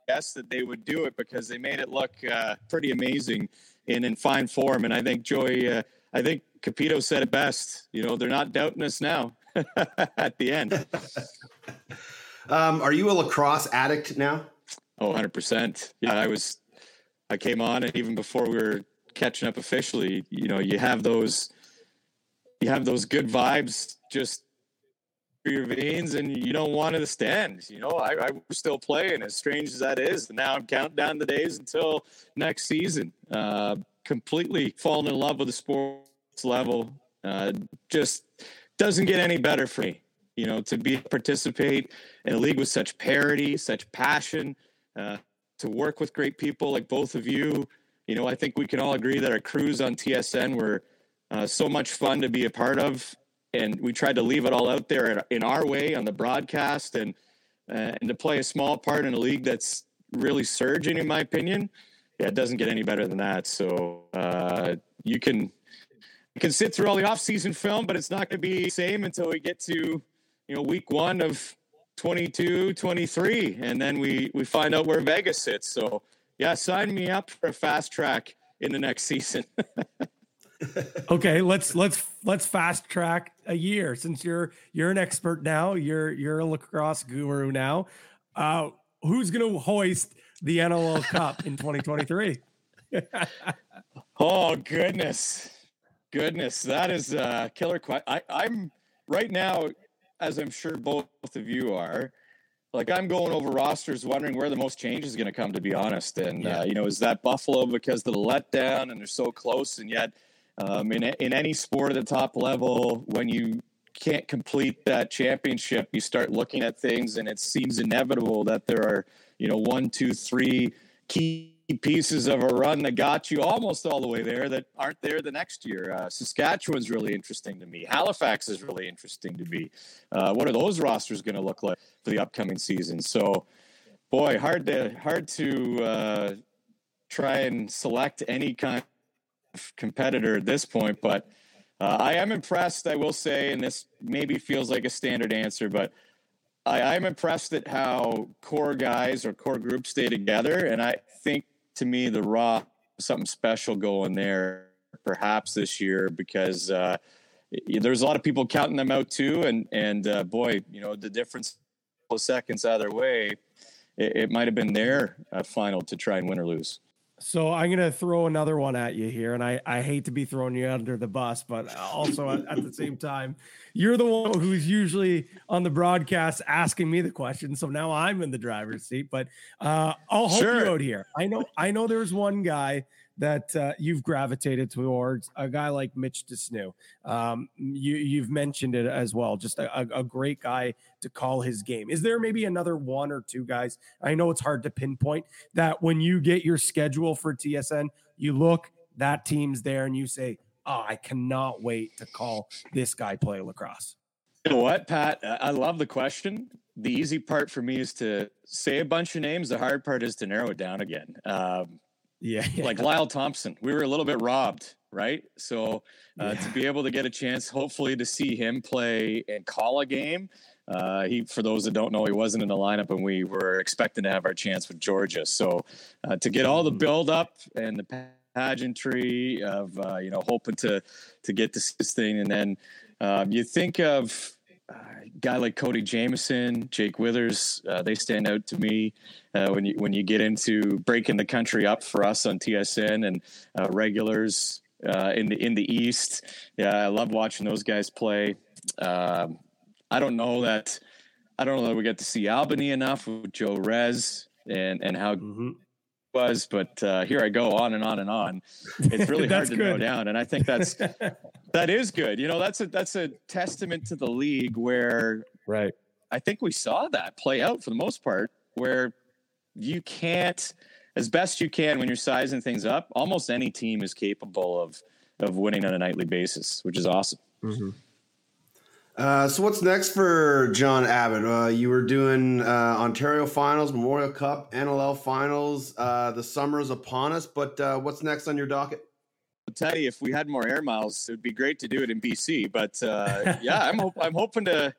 guess that they would do it because they made it look uh, pretty amazing and in fine form. And I think Joy, uh, I think Cupido said it best. You know, they're not doubting us now at the end. um, are you a lacrosse addict now? Oh, 100%. Yeah, I was, I came on, and even before we were catching up officially, you know, you have those, you have those good vibes just your veins, and you don't want to stand. You know, I, I still playing, as strange as that is. Now I'm counting down the days until next season. Uh, completely fallen in love with the sports level. Uh, just doesn't get any better for me. You know, to be participate in a league with such parity, such passion, uh, to work with great people like both of you. You know, I think we can all agree that our crews on TSN were uh, so much fun to be a part of, and we tried to leave it all out there in our way on the broadcast, and uh, and to play a small part in a league that's really surging, in my opinion. Yeah, it doesn't get any better than that. So uh, you can you can sit through all the off-season film, but it's not going to be the same until we get to you know week one of 22, 23, and then we we find out where Vegas sits. So yeah, sign me up for a fast track in the next season. okay, let's let's let's fast track a year since you're you're an expert now. You're you're a lacrosse guru now. Uh, who's going to hoist the NLL Cup in 2023? oh goodness, goodness, that is a killer question. I, I'm right now as I'm sure both of you are, like I'm going over rosters, wondering where the most change is going to come. To be honest, and yeah. uh, you know, is that Buffalo because of the letdown and they're so close, and yet um, in in any sport at the top level, when you can't complete that championship, you start looking at things, and it seems inevitable that there are you know one, two, three key pieces of a run that got you almost all the way there that aren't there the next year. Uh, Saskatchewan's really interesting to me. Halifax is really interesting to me. Uh, what are those rosters going to look like for the upcoming season? So, boy, hard to hard to uh, try and select any kind competitor at this point, but. Uh, I am impressed, I will say, and this maybe feels like a standard answer, but I, am impressed at how core guys or core groups stay together. And I think to me the raw something special going there perhaps this year because uh, there's a lot of people counting them out too and and uh, boy you know the difference seconds either way it, it might have been their uh, final to try and win or lose so I'm gonna throw another one at you here, and I, I hate to be throwing you under the bus, but also at, at, the same time, you're the one who's usually on the broadcast asking me the question. So now I'm in the driver's seat. But uh, I'll help sure. you out here. I know I know there's one guy that uh, you've gravitated towards a guy like Mitch de Snoo. Um, you, you've mentioned it as well. Just a, a, great guy to call his game. Is there maybe another one or two guys? I know it's hard to pinpoint that when you get your schedule for TSN, you look that team's there and you say, "Oh, I cannot wait to call this guy play lacrosse." You know what, Pat? I love the question. The easy part for me is to say a bunch of names. The hard part is to narrow it down again. Um, yeah, yeah, like Lyle Thompson. We were a little bit robbed, right? So uh, yeah. to be able to get a chance, hopefully, to see him play and call a game. Uh, he, for those that don't know, he wasn't in the lineup, and we were expecting to have our chance with Georgia. So uh, to get all the mm-hmm. build up and the pageantry of uh, you know hoping to to get this, this thing, and then um, you think of uh, guy like Cody Jamieson, Jake Withers, uh, they stand out to me uh, when you when you get into breaking the country up for us on TSN and uh, regulars uh, in the in the East. Yeah, I love watching those guys play. Um, I don't know that I don't know that we get to see Albany enough with Joe Rez and and how mm-hmm was, but uh, here I go on and on and on. It's really hard to good. down, and I think that's that is good. You know, that's a that's a testament to the league where Right. I think we saw that play out for the most part, where you can't, as best you can when you're sizing things up, almost any team is capable of of winning on a nightly basis, which is awesome. Mm-hmm. Uh, so what's next for John Abbott? Uh, you were doing uh, Ontario Finals, Memorial Cup, NLL Finals. Uh, the summer is upon us, but uh, what's next on your docket? I'll tell you, if we had more air miles, it would be great to do it in BC. But uh, yeah, I'm hope, I'm hoping to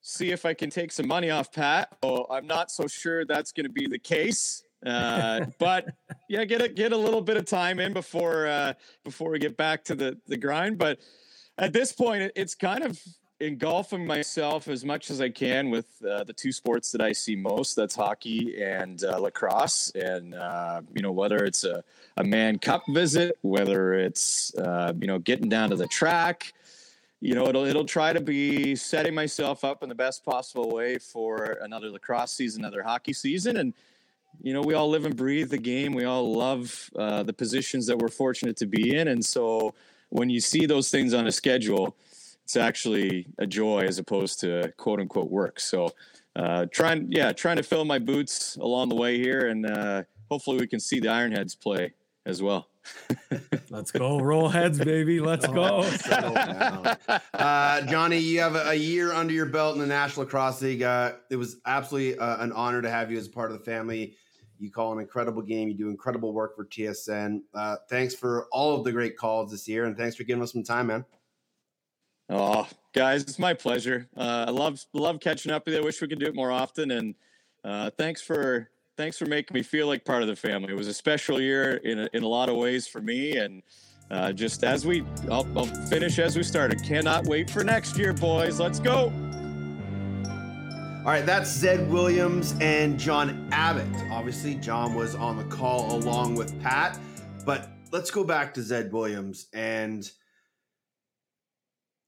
see if I can take some money off Pat. Oh, I'm not so sure that's going to be the case. Uh, but yeah, get a get a little bit of time in before uh, before we get back to the the grind. But at this point, it, it's kind of engulfing myself as much as I can with uh, the two sports that I see most. That's hockey and uh, lacrosse. And uh, you know, whether it's a a Mann Cup visit, whether it's uh, you know getting down to the track you know, it'll it'll try to be setting myself up in the best possible way for another lacrosse season, another hockey season, and you know, we all live and breathe the game. We all love uh, the positions that we're fortunate to be in, and so when you see those things on a schedule, it's actually a joy as opposed to quote unquote work. So, uh, trying, yeah, trying to fill my boots along the way here, and uh, hopefully we can see the Ironheads play as well. Let's go, roll heads, baby. Let's go. uh, Johnny, you have a, a, year under your belt in the National Lacrosse League. Uh, it was absolutely uh, an honor to have you as part of the family. You call an incredible game. You do incredible work for TSN. Uh, thanks for all of the great calls this year, and thanks for giving us some time, man. Oh, guys, it's my pleasure. Uh, I love love catching up with you. I wish we could do it more often, and uh, thanks for thanks for making me feel like part of the family. It was a special year in a, in a lot of ways for me, and uh, just as we, I'll, I'll finish as we started. Cannot wait for next year, boys. Let's go. All right, that's Zed Williams and John Abbott. Obviously, John was on the call along with Pat, but let's go back to Zed Williams and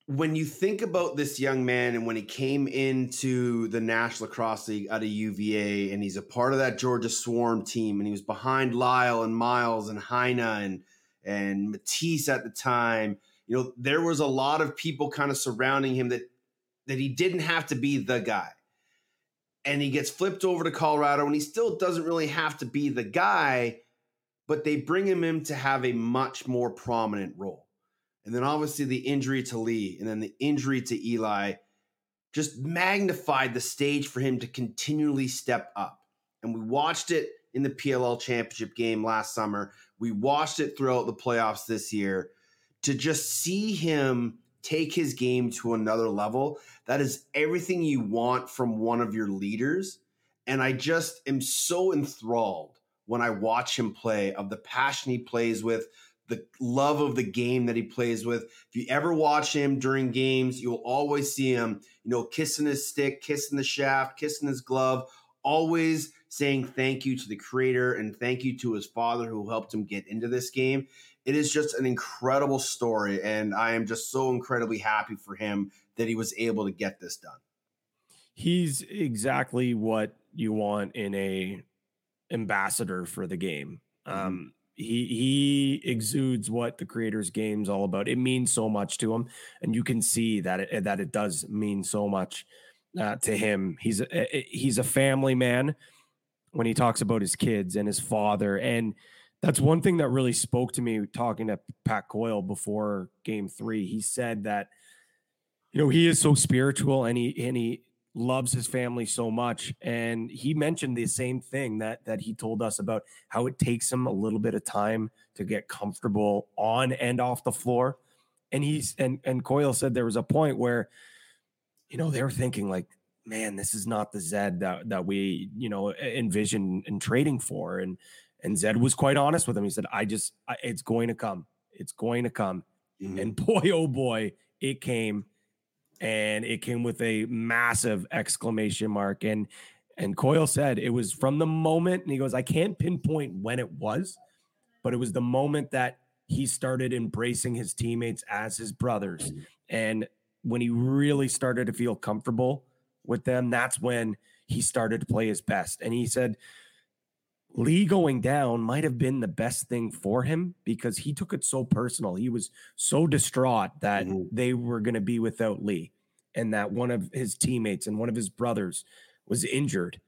when you think about this young man and when he came into the National Lacrosse League out of UVA and he's a part of that Georgia Swarm team and he was behind Lyle and Miles and Hiana and and Matisse at the time, you know, there was a lot of people kind of surrounding him that that he didn't have to be the guy. And he gets flipped over to Colorado and he still doesn't really have to be the guy, but they bring him in to have a much more prominent role and then obviously the injury to Lee, and then the injury to Eli just magnified the stage for him to continually step up. And we watched it in the PLL championship game last summer. We watched it throughout the playoffs this year. To just see him take his game to another level, that is everything you want from one of your leaders. And I just am so enthralled when I watch him play of the passion he plays with, the love of the game that he plays with. If you ever watch him during games, you'll always see him, you know, kissing his stick, kissing the shaft, kissing his glove, always saying thank you to the creator and thank you to his father who helped him get into this game. It is just an incredible story, and I am just so incredibly happy for him that he was able to get this done. He's exactly what you want in a ambassador for the game. Um, he he exudes what the creator's game's all about. It means so much to him, and you can see that it, that it does mean so much uh, to him. He's a, he's a family man when he talks about his kids and his father, and that's one thing that really spoke to me talking to Pat Coyle before Game Three. He said that you know he is so spiritual, and he and he loves his family so much and he mentioned the same thing that that he told us about how it takes him a little bit of time to get comfortable on and off the floor. And he's and and Coyle said there was a point where you know they were thinking like man this is not the Zed that that we you know envision and trading for. And and Zed was quite honest with him. He said I just I, it's going to come. It's going to come. Mm-hmm. and boy oh boy it came and it came with a massive exclamation mark and and Coyle said it was from the moment and he goes I can't pinpoint when it was but it was the moment that he started embracing his teammates as his brothers. And when he really started to feel comfortable with them that's when he started to play his best. And he said Lee going down might have been the best thing for him because he took it so personal. He was so distraught that mm-hmm. they were going to be without Lee. and that one of his teammates and one of his brothers was injured.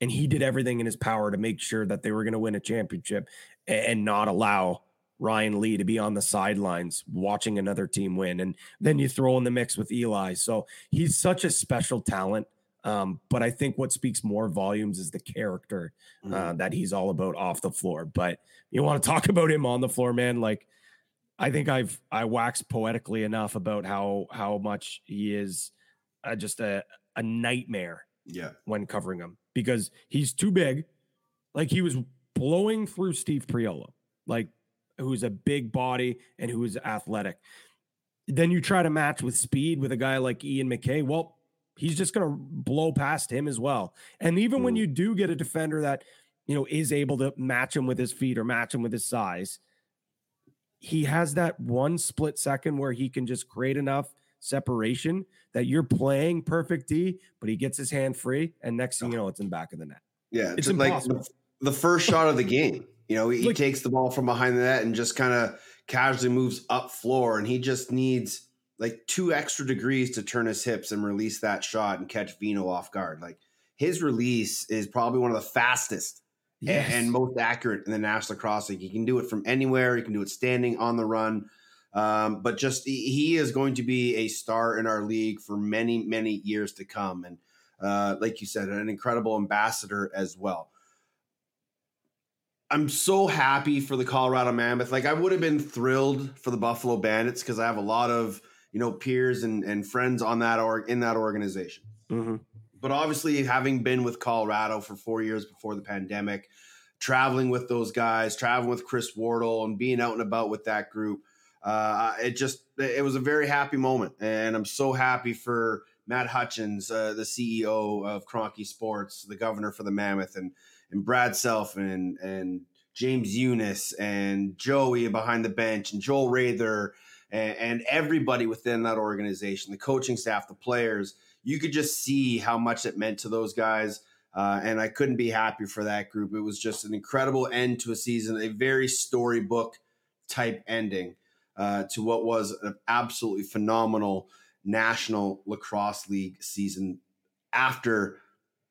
And he did everything in his power to make sure that they were going to win a championship and not allow Ryan Lee to be on the sidelines watching another team win. And then you throw in the mix with Eli. So he's such a special talent. Um, but I think what speaks more volumes is the character uh, Mm. that he's all about off the floor. But you want to talk about him on the floor, man? Like, I think I've I waxed poetically enough about how how much he is uh, just a a nightmare Yeah. when covering him because he's too big. Like he was blowing through Steve Priolo, like who's a big body and who is athletic. Then you try to match with speed with a guy like Ian MacKay. Well, he's just going to blow past him as well. And even when Mm. you do get a defender that, you know, is able to match him with his feet or match him with his size, he has that one split second where he can just create enough separation that you're playing perfect D, but he gets his hand free, and next thing you know, it's in the back of the net. Yeah, It's like the, first shot of the game. You know, he, he Like- takes the ball from behind the net and just kind of casually moves up floor, and he just needs like two extra degrees to turn his hips and release that shot and catch Vino off guard. Like his release is probably one of the fastest Yes. and most accurate in the National League. He can do it from anywhere. He can do it standing on the run. Um, but just he- he is going to be a star in our league for many, many years to come. And uh, like you said, an incredible ambassador as well. I'm so happy for the Colorado Mammoth. Like I would have been thrilled for the Buffalo Bandits because I have a lot of you know peers and, and friends on that or in that organization Mhm. but obviously having been with Colorado for four years before the pandemic, traveling with those guys, traveling with Chris Wardle, and being out and about with that group, uh, it just it was a very happy moment, and I'm so happy for Matt Hutchins, uh, the CEO of Kroenke Sports, the governor for the Mammoth, and and Brad Self and and James Eunice and Joey behind the bench and Joel Rather and, and everybody within that organization, the coaching staff, the players you could just see how much it meant to those guys. Uh, and I couldn't be happier for that group. It was just an incredible end to a season, a very storybook type ending uh, to what was an absolutely phenomenal National Lacrosse League season after,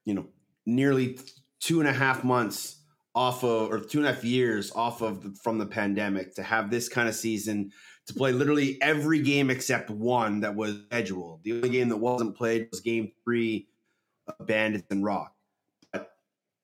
you know, nearly two and a half months off of, or two and a half years off of the, from the pandemic to have this kind of season to play literally every game except one that was scheduled. The only game that wasn't played was game three of Bandits and Rock. But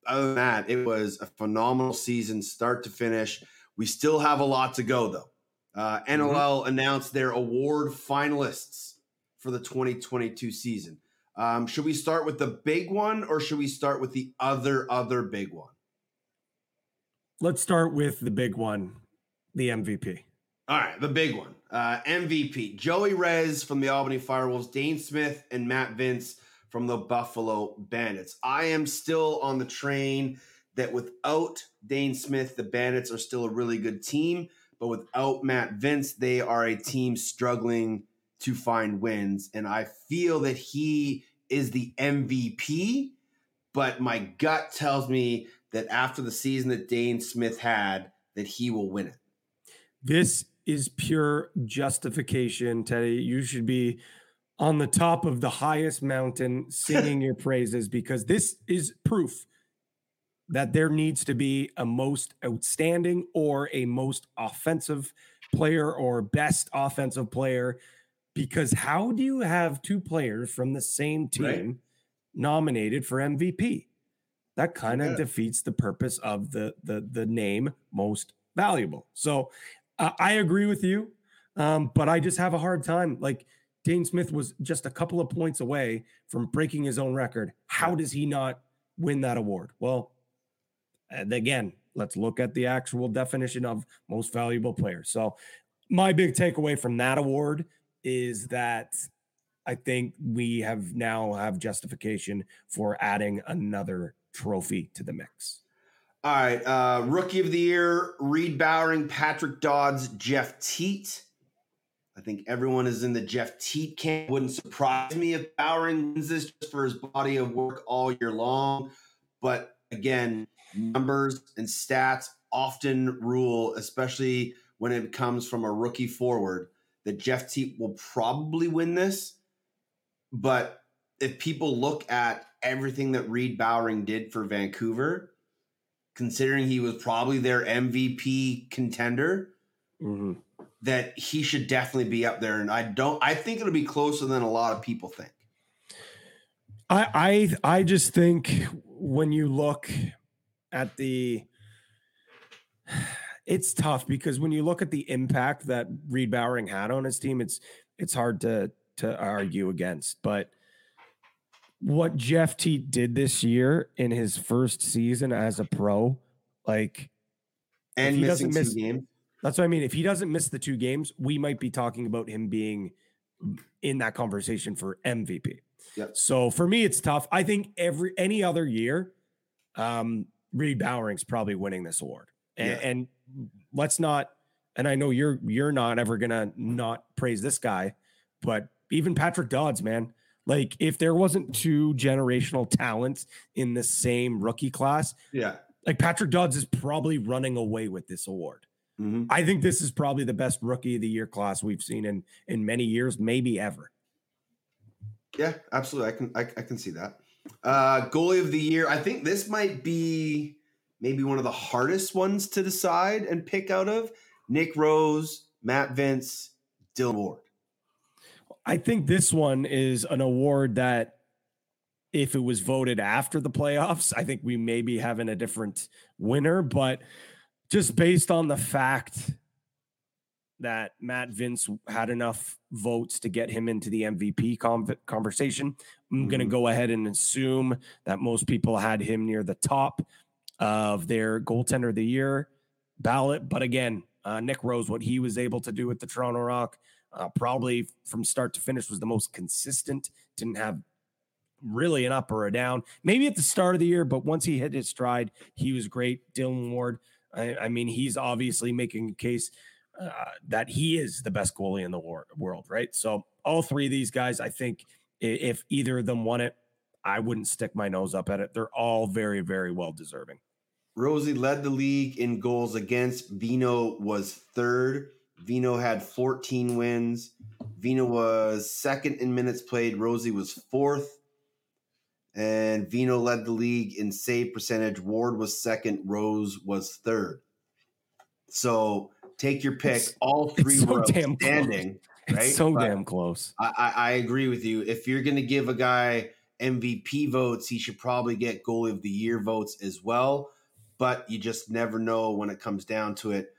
other than that, it was a phenomenal season, start to finish. We still have a lot to go, though. Uh, NLL announced their award finalists for the 2022 season. Um, should we start with the big one or should we start with the other, other big one? Let's start with the big one, the MVP. All right, the big one. Uh, MVP Joey Rez from the Albany Firewolves, Dane Smith and Matt Vinc from the Buffalo Bandits. I am still on the train that without Dane Smith, the Bandits are still a really good team, but without Matt Vinc, they are a team struggling to find wins. And I feel that he is the MVP, but my gut tells me that after the season that Dane Smith had, that he will win it. This is pure justification, Teddy. You should be on the top of the highest mountain singing your praises because this is proof that there needs to be a most outstanding or a most offensive player or best offensive player. Because how do you have two players from the same team Right. nominated for MVP? That kind of Yeah. defeats the purpose of the the the name most valuable. So uh, I agree with you, um, but I just have a hard time. Like Dane Smith was just a couple of points away from breaking his own record. How does he not win that award? Well, again, let's look at the actual definition of most valuable player. So, my big takeaway from that award is that I think we have now have justification for adding another trophy to the mix. All right. Uh, rookie of the year, Reid Bowering, Patrick Dodds, Jeff Teat. I think everyone is in the Jeff Teat camp. Wouldn't surprise me if Bowering wins this just for his body of work all year long. But again, numbers and stats often rule, especially when it comes from a rookie forward, that Jeff Teat will probably win this. But if people look at everything that Reid Bowering did for Vancouver, considering he was probably their MVP contender, Mm-hmm. that he should definitely be up there. And I don't, I think it'll be closer than a lot of people think. I I I just think when you look at the it's tough because when you look at the impact that Reid Bowering had on his team, it's it's hard to to argue against. But what Jeff Teat did this year in his first season as a pro, like And he missing doesn't two miss- games. that's what I mean. If he doesn't miss the two games, we might be talking about him being in that conversation for MVP. Yep. So for me, it's tough. I think every any other year, um, Reid Bowering's probably winning this award. And, Yeah. and let's not. And I know you're you're not ever gonna not praise this guy, but even Patrick Dodds, man. Like if there wasn't two generational talents in the same rookie class, Yeah. like Patrick Dodds is probably running away with this award. Mhm. I think this is probably the best rookie of the year class we've seen in in many years, maybe ever. Yeah, absolutely. I can I, I can see that. Uh goalie of the year. I think this might be maybe one of the hardest ones to decide and pick out of. Nick Rose, Matt Vinc, Dylan Ward. I think this one is an award that if it was voted after the playoffs, I think we may be having a different winner, but just based on the fact that Matt Vinc had enough votes to get him into the MVP con- conversation, I'm going to go ahead and assume that most people had him near the top of their goaltender of the year ballot. But again, uh, Nick Rose, what he was able to do with the Toronto Rock, uh, probably from start to finish was the most consistent. Didn't have really an up or a down. Maybe at the start of the year, but once he hit his stride, he was great. Dylan Ward, I, I mean, he's obviously making a case uh, that he is the best goalie in the war- world, right? So all three of these guys, I think, if either of them won it, I wouldn't stick my nose up at it. They're all very, very well deserving. Rosie led the league in goals against. Vino was third. Vino had 14 wins. Vino was second in minutes played. Rosie was fourth. And Vino led the league in save percentage. Ward was second. Rose was third. So take your pick. It's- All three so were damn close. It's so But- damn close. I, I, I agree with you. If you're going to give a guy MVP votes, he should probably get goalie of the year votes as well. But you just never know when it comes down to it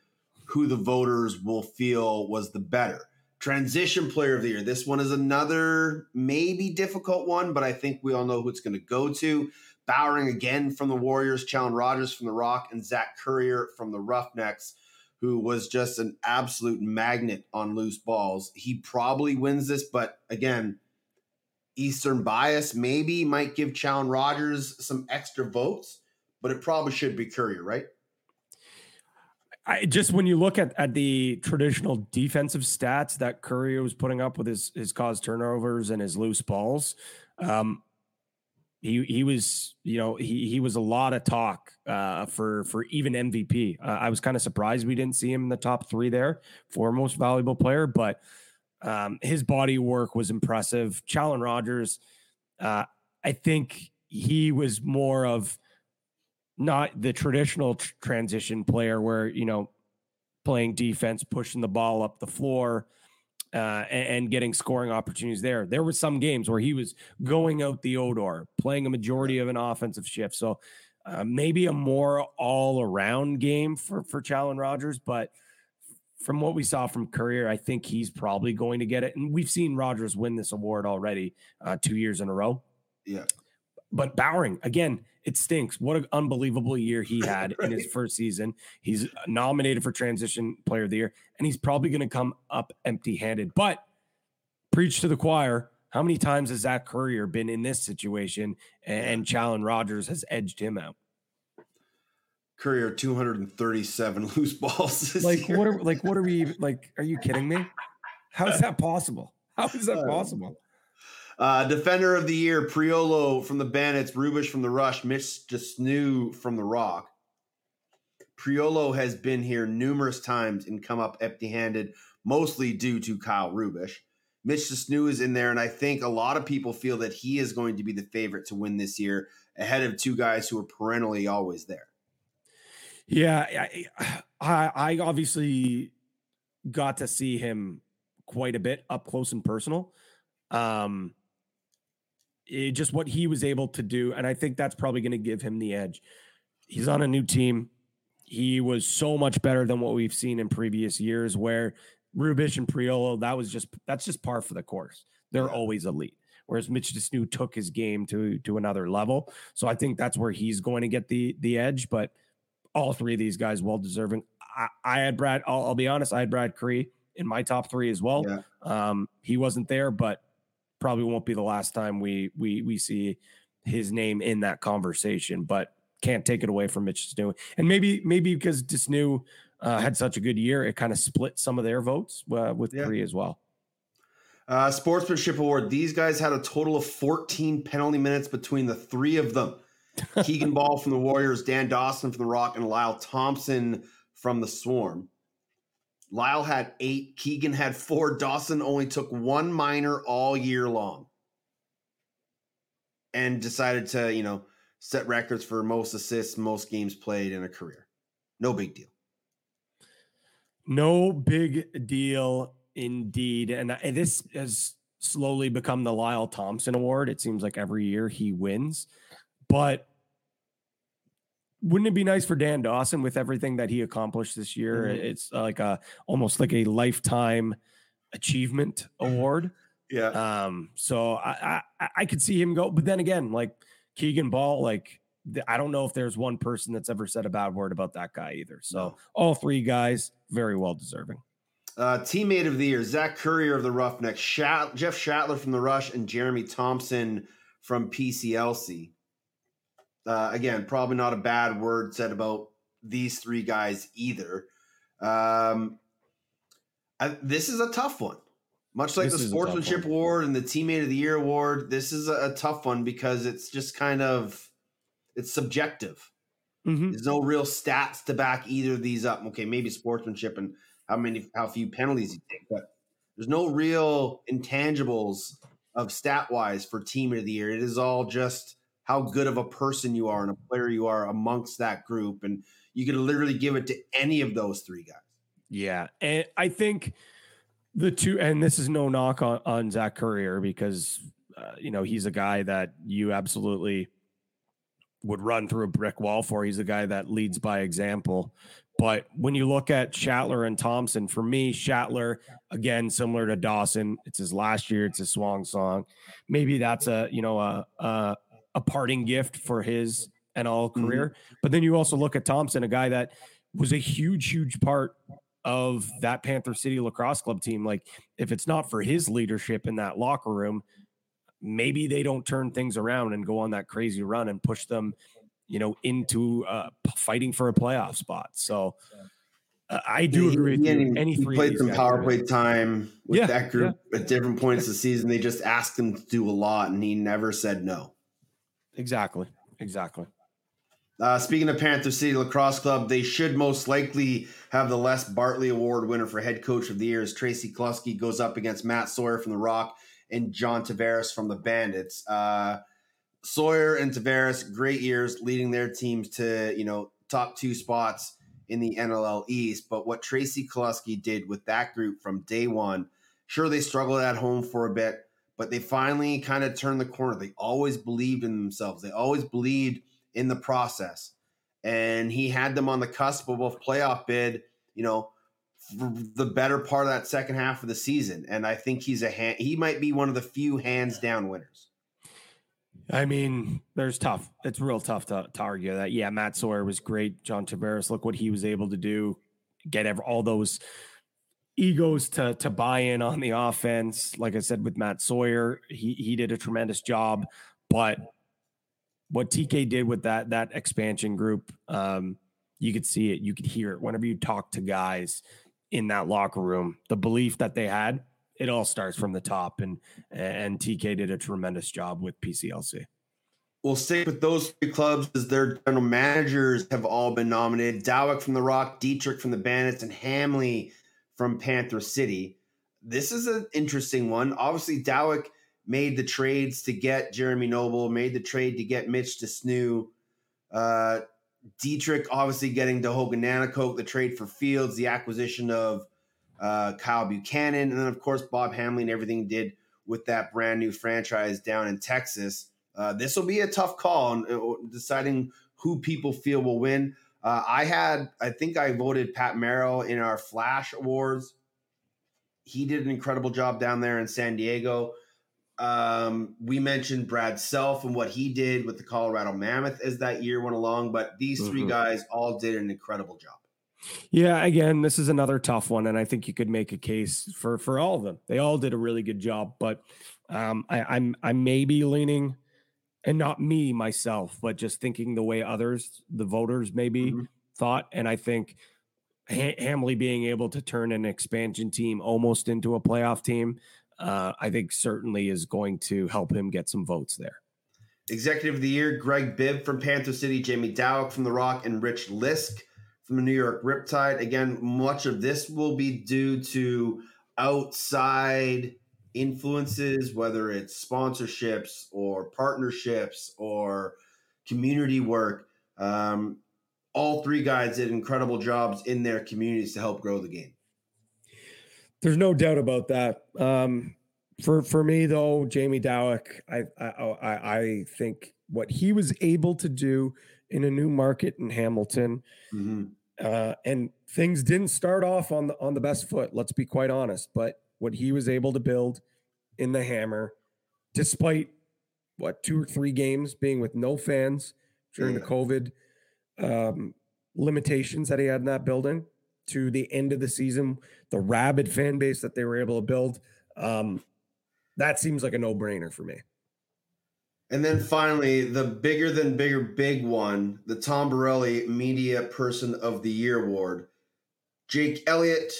who the voters will feel was the better. Transition player of the year. This one is another maybe difficult one, but I think we all know who it's going to go to. Bowering again from the Warriors, Challen Rogers from the Rock, and Zach Currier from the Roughnecks, who was just an absolute magnet on loose balls. He probably wins this, but again, Eastern bias maybe might give Challen Rogers some extra votes, but it probably should be Currier, right? I just when you look at, at the traditional defensive stats that Currier was putting up with his his caused turnovers and his loose balls, um, he he was you know he he was a lot of talk uh, for for even MVP. Uh, I was kind of surprised we didn't see him in the top three there for most valuable player, but um, his body work was impressive. Challen Rogers, uh, I think he was more of not the traditional tr- transition player where you know playing defense, pushing the ball up the floor, uh, and, and getting scoring opportunities there. There were some games where he was going out the Odor, playing a majority of an offensive shift. So uh, maybe a more all around game for for Challen Rogers, but. From what we saw from Currier, I think he's probably going to get it. And we've seen Rogers win this award already uh, two years in a row. Yeah. But Bowering, again, it stinks. What an unbelievable year he had in his first season. He's nominated for Transition Player of the Year, and he's probably going to come up empty handed. But preach to the choir. How many times has Zach Currier been in this situation and, and Challen Rogers has edged him out? Currier 237 loose balls. this Like year. what are like what are we like? Are you kidding me? How is that possible? How is that uh, possible? Uh, defender of the year, Priolo from the Bandits, Rubisch from the Rush, Mitch de Snoo from the Rock. Priolo has been here numerous times and come up empty handed, mostly due to Kyle Rubisch. Mitch Snoo is in there, and I think a lot of people feel that he is going to be the favorite to win this year, ahead of two guys who are perennially always there. Yeah, I, I, I obviously got to see him quite a bit up close and personal. Um, it, just what he was able to do, and I think that's probably going to give him the edge. He's on a new team. He was so much better than what we've seen in previous years, where Rubisch and Priolo, that was just that's just par for the course. They're always elite. Whereas Mitch de Snoo took his game to to another level. So I think that's where he's going to get the the edge. But all three of these guys well deserving. I, I had Brad. I'll, I'll, be honest. I had Brad Kri in my top three as well. Yeah. Um, he wasn't there, but probably won't be the last time we we we see his name in that conversation. But can't take it away from Mitch de Snoo. And maybe maybe because de Snoo uh, had such a good year, it kind of split some of their votes uh, with yeah. as well. Uh, sportsmanship award. These guys had a total of 14 penalty minutes between the three of them. Keegan Bal from the Warriors, Dan Dawson from the Rock, and Lyle Thompson from the Swarm. Lyle had eight. Keegan had four. Dawson only took one minor all year long and decided to, you know, set records for most assists, most games played in a career. No big deal. No big deal indeed. And uh, this has slowly become the Lyle Thompson Award. It seems like every year he wins. But wouldn't it be nice for Dan Dawson with everything that he accomplished this year? Mm-hmm. It's like a almost like a lifetime achievement award. Yeah. Um. So I, I I could see him go, but then again, like Keegan Bal, like I don't know if there's one person that's ever said a bad word about that guy either. So no. all three guys very well deserving. Uh, teammate of the year: Zach Currier of the Roughnecks, Shat- Jeff Shattler from the Rush, and Jeremy Thompson from PCLC. Uh, again, probably not a bad word said about these three guys either. Um, I, this is a tough one. Much like this the Sportsmanship Award and the Teammate of the Year Award, this is a, a tough one because it's just kind of it's subjective. Mm-hmm. There's no real stats to back either of these up. Okay, maybe sportsmanship and how many how few penalties you take, but there's no real intangibles of stat wise for Team of the Year. It is all just how good of a person you are and a player you are amongst that group. And you could literally give it to any of those three guys. Yeah. And I think the two, and this is no knock on, on Zach Currier because, uh, you know, he's a guy that you absolutely would run through a brick wall for. He's a guy that leads by example. But when you look at Shattler and Thompson, for me, Shattler, again, similar to Dawson, it's his last year, it's his swan song. Maybe that's a, you know, a, a, a parting gift for his NL mm-hmm. career. Mm-hmm. But then you also look at Thompson, a guy that was a huge, huge part of that Panther City lacrosse club team. Like, if it's not for his leadership in that locker room, maybe they don't turn things around and go on that crazy run and push them, you know, into uh, fighting for a playoff spot. So, uh, I do agree with you. Any he played some power play time with yeah, that group yeah. at different points of the season. They just asked him to do a lot, and he never said no. Exactly. Exactly. Uh, speaking of Panther City Lacrosse Club, they should most likely have the Les Bartley Award winner for head coach of the year as Tracy Kelusky goes up against Matt Sawyer from the Rock and John Tavares from the Bandits. Uh, Sawyer and Tavares, great years leading their teams to, you know, top two spots in the NLL East. But what Tracy Kelusky did with that group from day one, sure, they struggled at home for a bit, but they finally kind of turned the corner. They always believed in themselves. They always believed in the process. And he had them on the cusp of a playoff bid, you know, for the better part of that second half of the season. And I think he's a hand, he might be one of the few hands down winners. I mean, there's tough. It's real tough to, to argue that. Yeah, Matt Sawyer was great. John Tavares, look what he was able to do. Get ever, all those egos to to buy in on the offense. Like I said with Matt Sawyer, he he did a tremendous job. But what TK did with that that expansion group, um, you could see it, you could hear it whenever you talk to guys in that locker room. The belief that they had, it all starts from the top, and and TK did a tremendous job with PCLC. We'll stick with those three clubs as their general managers have all been nominated. Dawick from the Rock, Dietrich from the Bandits, and Hamley from Panther City. this is an interesting one. Obviously, Dawick made the trades to get Jeremy Noble, made the trade to get Mitch de Snoo. Uh, Dietrich obviously getting Tehoka Nanticoke, the trade for Fields, the acquisition of uh, Kyle Buchanan, and then of course Bob Hamley and everything did with that brand new franchise down in Texas. Uh, this will be a tough call on uh, deciding who people feel will win. Uh, I had, I think I voted Pat Merrill in our Flash Awards. He did an incredible job down there in San Diego. Um, we mentioned Brad Self and what he did with the Colorado Mammoth as that year went along, but these 3 Mhm. guys all did an incredible job. Yeah, again, this is another tough one, and I think you could make a case for for all of them. They all did a really good job, but um, I, I'm I may be leaning, and not me myself, but just thinking the way others, the voters, maybe thought, and I think ha- Hamley being able to turn an expansion team almost into a playoff team, uh, I think certainly is going to help him get some votes there. Executive of the Year, Greg Bibb from Panther City, Jamie Dawick from The Rock, and Rich Lisk from the New York Riptide. Again, much of this will be due to outside influences, whether it's sponsorships or partnerships or community work. Um, all three guys did incredible jobs in their communities to help grow the game. There's no doubt about that. Um, for for me though, Jamie Dawick, I, I I I think what he was able to do in a new market in Hamilton, uh, and things didn't start off on the on the best foot. Let's be quite honest. But what he was able to build in the Hammer, despite what two or three games being with no fans during the COVID um, limitations that he had in that building, to the end of the season, the rabid fan base that they were able to build. Um, that seems like a no brainer for me. And then finally, the bigger than bigger big one, the Tom Borrelli Media Person of the Year Award. Jake Elliott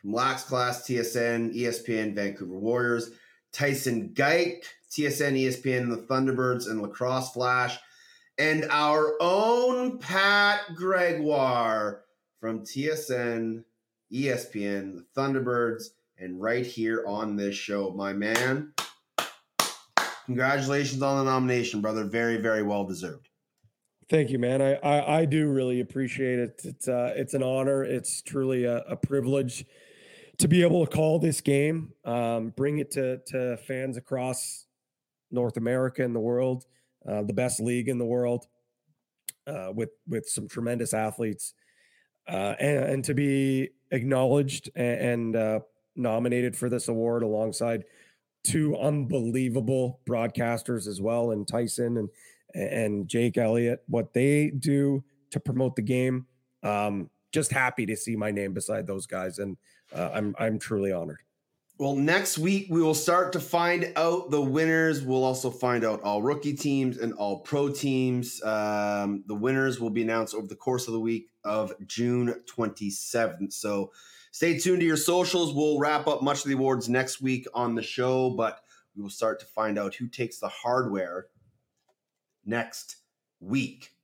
from Lax Class, TSN, ESPN, Vancouver Warriors. Tyson Geick, TSN, ESPN, the Thunderbirds, and Lacrosse Flash. And our own Pat Gregoire from TSN, ESPN, the Thunderbirds, and right here on this show, my man. Congratulations on the nomination, brother. Very, very well deserved. Thank you, man. I, I I do really appreciate it. It's uh it's an honor. It's truly a, a privilege to be able to call this game, um, bring it to to fans across North America and the world, uh, the best league in the world, uh, with with some tremendous athletes, uh, and, and to be acknowledged and, and uh, nominated for this award alongside two unbelievable broadcasters as well, and Tyson and and Jake Elliott, what they do to promote the game. Um, just happy to see my name beside those guys, and uh, I'm I'm truly honored. Well, next week we will start to find out the winners. We'll also find out all rookie teams and all pro teams. Um, the winners will be announced over the course of the week of June 27th. So stay tuned to your socials. We'll wrap up much of the awards next week on the show, but we will start to find out who takes the hardware next week.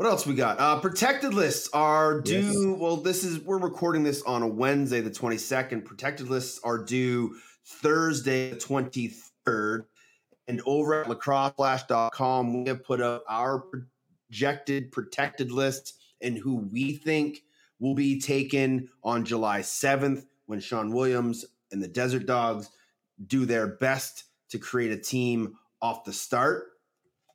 What else we got? Uh, protected lists are due. Well, this is we're recording this on a Wednesday, the 22nd. Protected lists are due Thursday, the 23rd. And over at lacrosseflash.com, we have put up our projected protected list and who we think will be taken on July 7th when Shawn Williams and the Desert Dogs do their best to create a team off the start.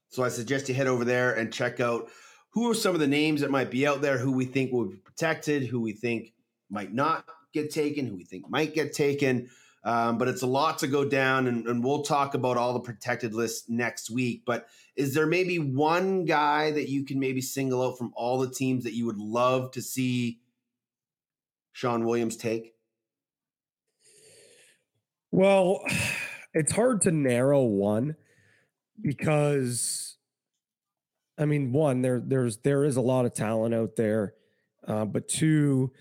So I suggest you head over there and check out who are some of the names that might be out there, who we think will be protected, who we think might not get taken, who we think might get taken. Um, but it's a lot to go down, and, and we'll talk about all the protected lists next week. But is there maybe one guy that you can maybe single out from all the teams that you would love to see Shawn Williams take? Well, it's hard to narrow one because I mean, one, there there's there is a lot of talent out there. Uh, but two,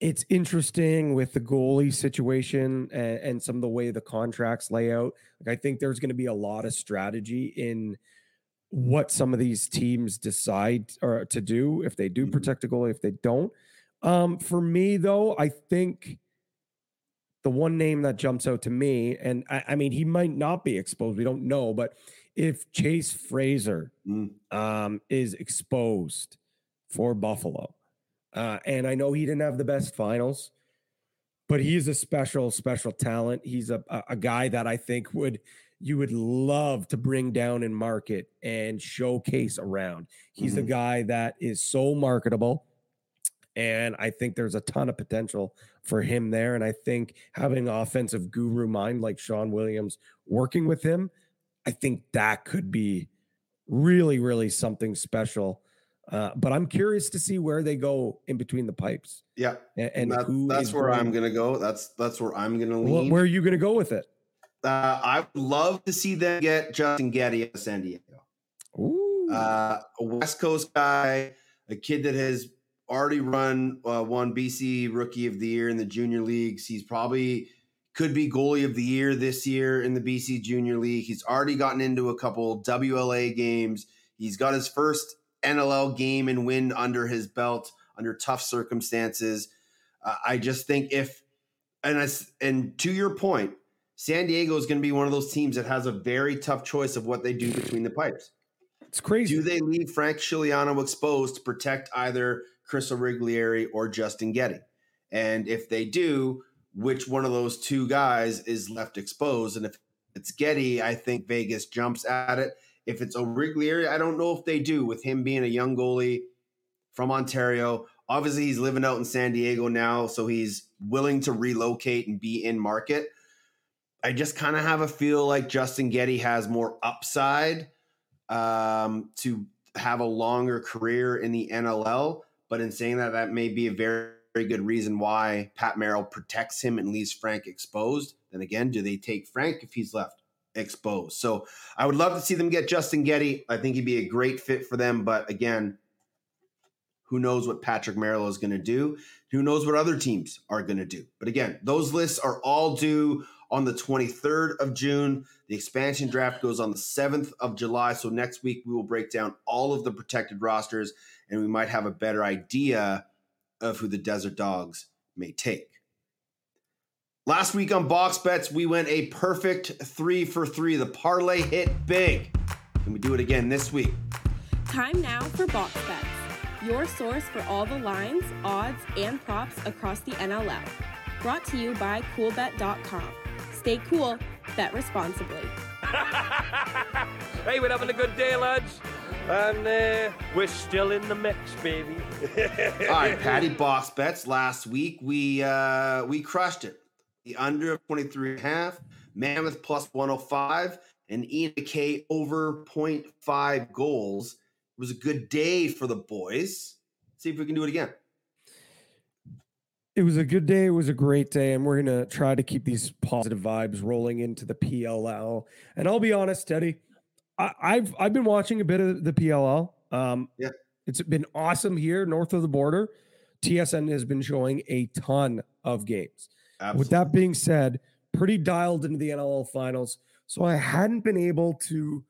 it's interesting with the goalie situation and, and some of the way the contracts lay out. Like I think there's going to be a lot of strategy in what some of these teams decide or to do if they do protect a goalie, if they don't. Um, for me though, I think the one name that jumps out to me, and I, I mean, he might not be exposed. We don't know, but if Chase Fraser Mm. um, is exposed for Buffalo, uh, and I know he didn't have the best finals, but he's a special, special talent. He's a, a, a guy that I think would you would love to bring down and market and showcase around. He's a Mhm. guy that is so marketable. And I think there's a ton of potential for him there. And I think having an offensive guru mind like Shawn Williams working with him, I think that could be really, really something special. Uh, but I'm curious to see where they go in between the pipes Yeah, and, and that- that's where I'm going- gonna go. That's that's where I'm gonna Wh- lean. Where are you going to go with it? Uh, I would love to see them get Justin Getty out of San Diego. Ooh. Uh, a West Coast guy, a kid that has already run uh, one BC Rookie of the Year in the junior leagues. He's probably could be goalie of the year this year in the BC Junior League. He's already gotten into a couple WLA games. He's got his first NLL game and win under his belt under tough circumstances. Uh, I just think if and I, s- and to your point, San Diego is going to be one of those teams that has a very tough choice of what they do between the pipes. it's crazy. Do they leave Frank Scigliano exposed to protect either Chris Origlieri or Justin Getty? And if they do, which one of those two guys is left exposed? And if it's Getty, I think Vegas jumps at it. If it's Origlieri, I don't know if they do with him being a young goalie from Ontario. Obviously, he's living out in San Diego now, so he's willing to relocate and be in market. I just kind of have a feel like Justin Getty has more upside um, to have a longer career in the NLL. But in saying that, that may be a very, very good reason why Pat Merrill protects him and leaves Frank exposed. Then again, do they take Frank if he's left exposed? So I would love to see them get Justin Getty. I think he'd be a great fit for them. But again, who knows what Patrick Merrill is going to do? Who knows what other teams are going to do? But again, those lists are all due on the 23rd of June. The expansion draft goes on the 7th of July. So next week, we will break down all of the protected rosters and we might have a better idea of who the Desert Dogs may take. Last week on Box Bets, we went a perfect three for three. The parlay hit big. Can we do it again this week? Time now for Box Bets, your source for all the lines, odds, and props across the NLL. Brought to you by CoolBet.com. Stay cool, bet responsibly. hey, we're having a good day, lads. And uh, we're still in the mix, baby. All right, Patty Boss bets. Last week we uh we crushed it. The under of 23 and half, Mammoth plus 105, and Ian K over 0.5 goals. It was a good day for the boys. See if we can do it again. It was a good day. It was a great day, and we're gonna try to keep these positive vibes rolling into the PLL. And I'll be honest, Teddy, I, I've I've been watching a bit of the PLL. Um, Yeah. it's been awesome here north of the border. TSN has been showing a ton of games. Absolutely. With that being said, pretty dialed into the NLL finals, so I hadn't been able to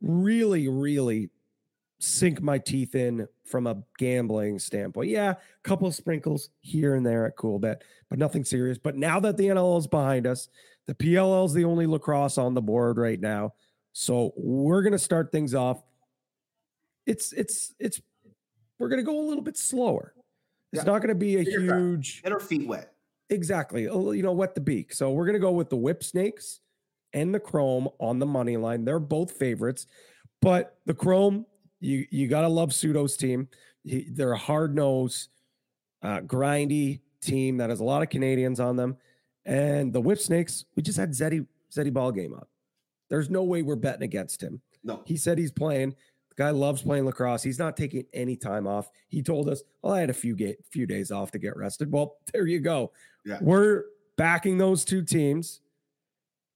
really, really sink my teeth in from a gambling standpoint. Yeah, a couple of sprinkles here and there at Cool Bet, but nothing serious. But now that the NLL is behind us, the PLL is the only lacrosse on the board right now. So we're gonna start things off. It's it's it's we're gonna go a little bit slower. It's Yeah. not gonna be a huge Get our feet wet. Exactly. You know, wet the beak. So we're going to go with the whip snakes and the chrome on the money line. They're both favorites, but the chrome, you you got to love Soudan's team. He, they're a hard nosed, uh, grindy team that has a lot of Canadians on them. And the whip snakes, we just had Zeddy Zeddy ball game on. There's no way we're betting against him. No. He said he's playing. The guy loves playing lacrosse. He's not taking any time off. He told us, "Well, I had a few ga- few days off to get rested." Well, there you go. Yeah. We're backing those two teams,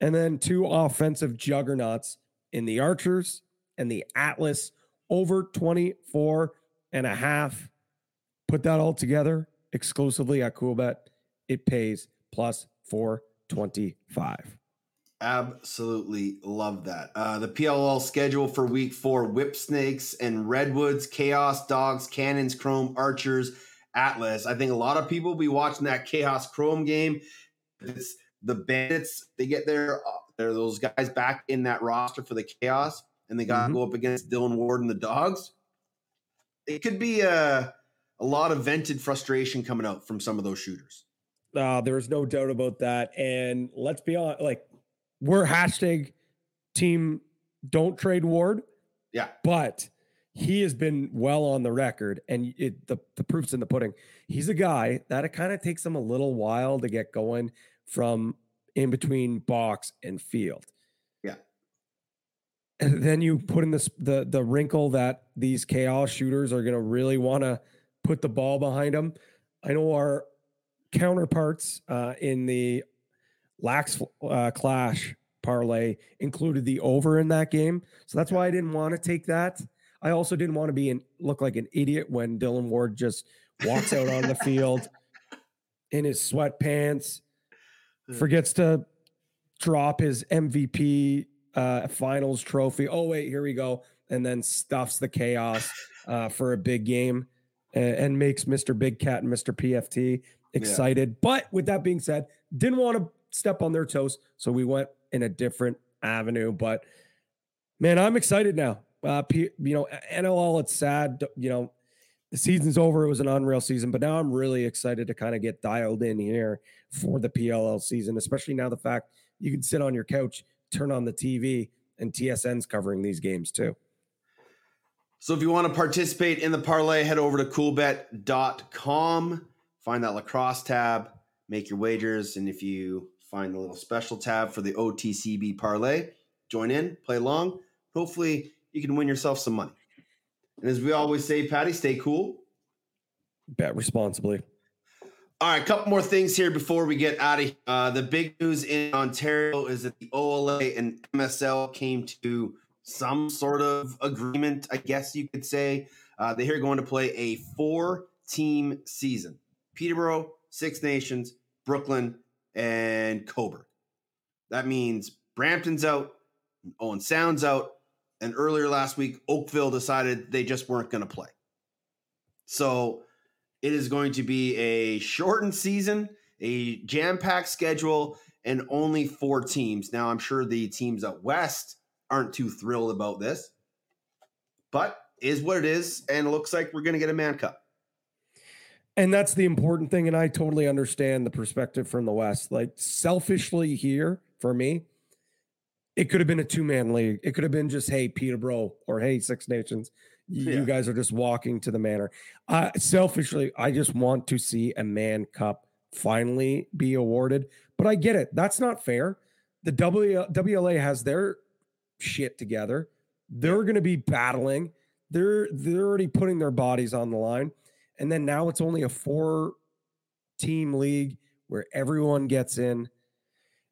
and then two offensive juggernauts in the Archers and the Atlas over 24 and a half. Put that all together exclusively at CoolBet. It pays plus 425. Absolutely love that. Uh, the PLL schedule for week four Whip Snakes and Redwoods, Chaos Dogs, Cannons, Chrome, Archers, Atlas. I think a lot of people will be watching that Chaos Chrome game. it's the Bandits, they get their uh, they're those guys back in that roster for the chaos, and they got to Mhm. go up against Dillon Ward and the Dogs. It could be a a lot of vented frustration coming out from some of those shooters. Uh, there's no doubt about that. And let's be honest, like we're hashtag team don't trade Ward, Yeah, but he has been well on the record and it the, the proof's in the pudding. He's a guy that it kind of takes him a little while to get going from in between box and field. And then you put in this the the wrinkle that these chaos shooters are going to really want to put the ball behind them. I know our counterparts uh, in the lax uh, clash parlay included the over in that game, so that's why I didn't want to take that. I also didn't want to be and look like an idiot when Dillon Ward just walks out on the field in his sweatpants, forgets to drop his MVP uh, finals trophy. Oh, wait, here we go. And then stuffs the chaos uh, for a big game and, and makes Mr. Big Cat and Mr. PFT excited. But with that being said, didn't want to step on their toes. So we went in a different avenue. But man, I'm excited now. Uh, P, you know, NLL, it's sad. You know, the season's over. It was an unreal season, but now I'm really excited to kind of get dialed in here for the PLL season, especially now the fact you can sit on your couch, turn on the TV, and TSN's covering these games too. So if you want to participate in the parlay, head over to coolbet.com, find that lacrosse tab, make your wagers, and if you find the little special tab for the OTCB parlay, join in, play along. Hopefully, you can win yourself some money. And as we always say, Patty, stay cool. Bet responsibly. All right, a couple more things here before we get out of here. Uh, the big news in Ontario is that the OLA and MSL came to some sort of agreement, I guess you could say. Uh, they're going to play a four team season Peterborough, Six Nations, Brooklin, and Cobourg. That means Brampton's out, Owen Sound's out, and earlier last week, Oakville decided they just weren't going to play. So it is going to be a shortened season, a jam packed schedule, and only four teams. Now, I'm sure the teams out west aren't too thrilled about this, but is what it is. And it looks like we're going to get a Mann Cup. And that's the important thing. And I totally understand the perspective from the West. Like, selfishly, here for me, it could have been a two man league. It could have been just, hey, Peterborough or hey, Six Nations. You, Yeah. you guys are just walking to the manor. Uh, selfishly, I just want to see a Mann Cup finally be awarded. But I get it. That's not fair. The w, WLA has their shit together. They're going to be battling. They're they're already putting their bodies on the line. And then now it's only a four team league where everyone gets in.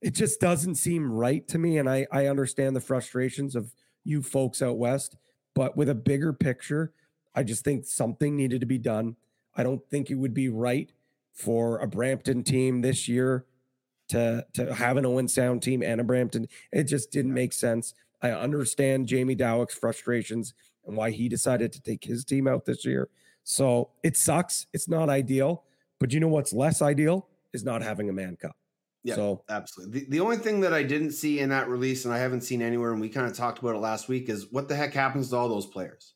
It just doesn't seem right to me. And I, I understand the frustrations of you folks out west, but with a bigger picture, I just think something needed to be done. I don't think it would be right for a Brampton team this year to to have an Owen Sound team and a Brampton. It just didn't make sense. I understand Jamie Dawick's frustrations and why he decided to take his team out this year. So it sucks. It's not ideal. But you know what's less ideal is not having a Mann Cup. Yeah, So absolutely. The, the only thing that I didn't see in that release, and I haven't seen anywhere, and we kind of talked about it last week, is what the heck happens to all those players?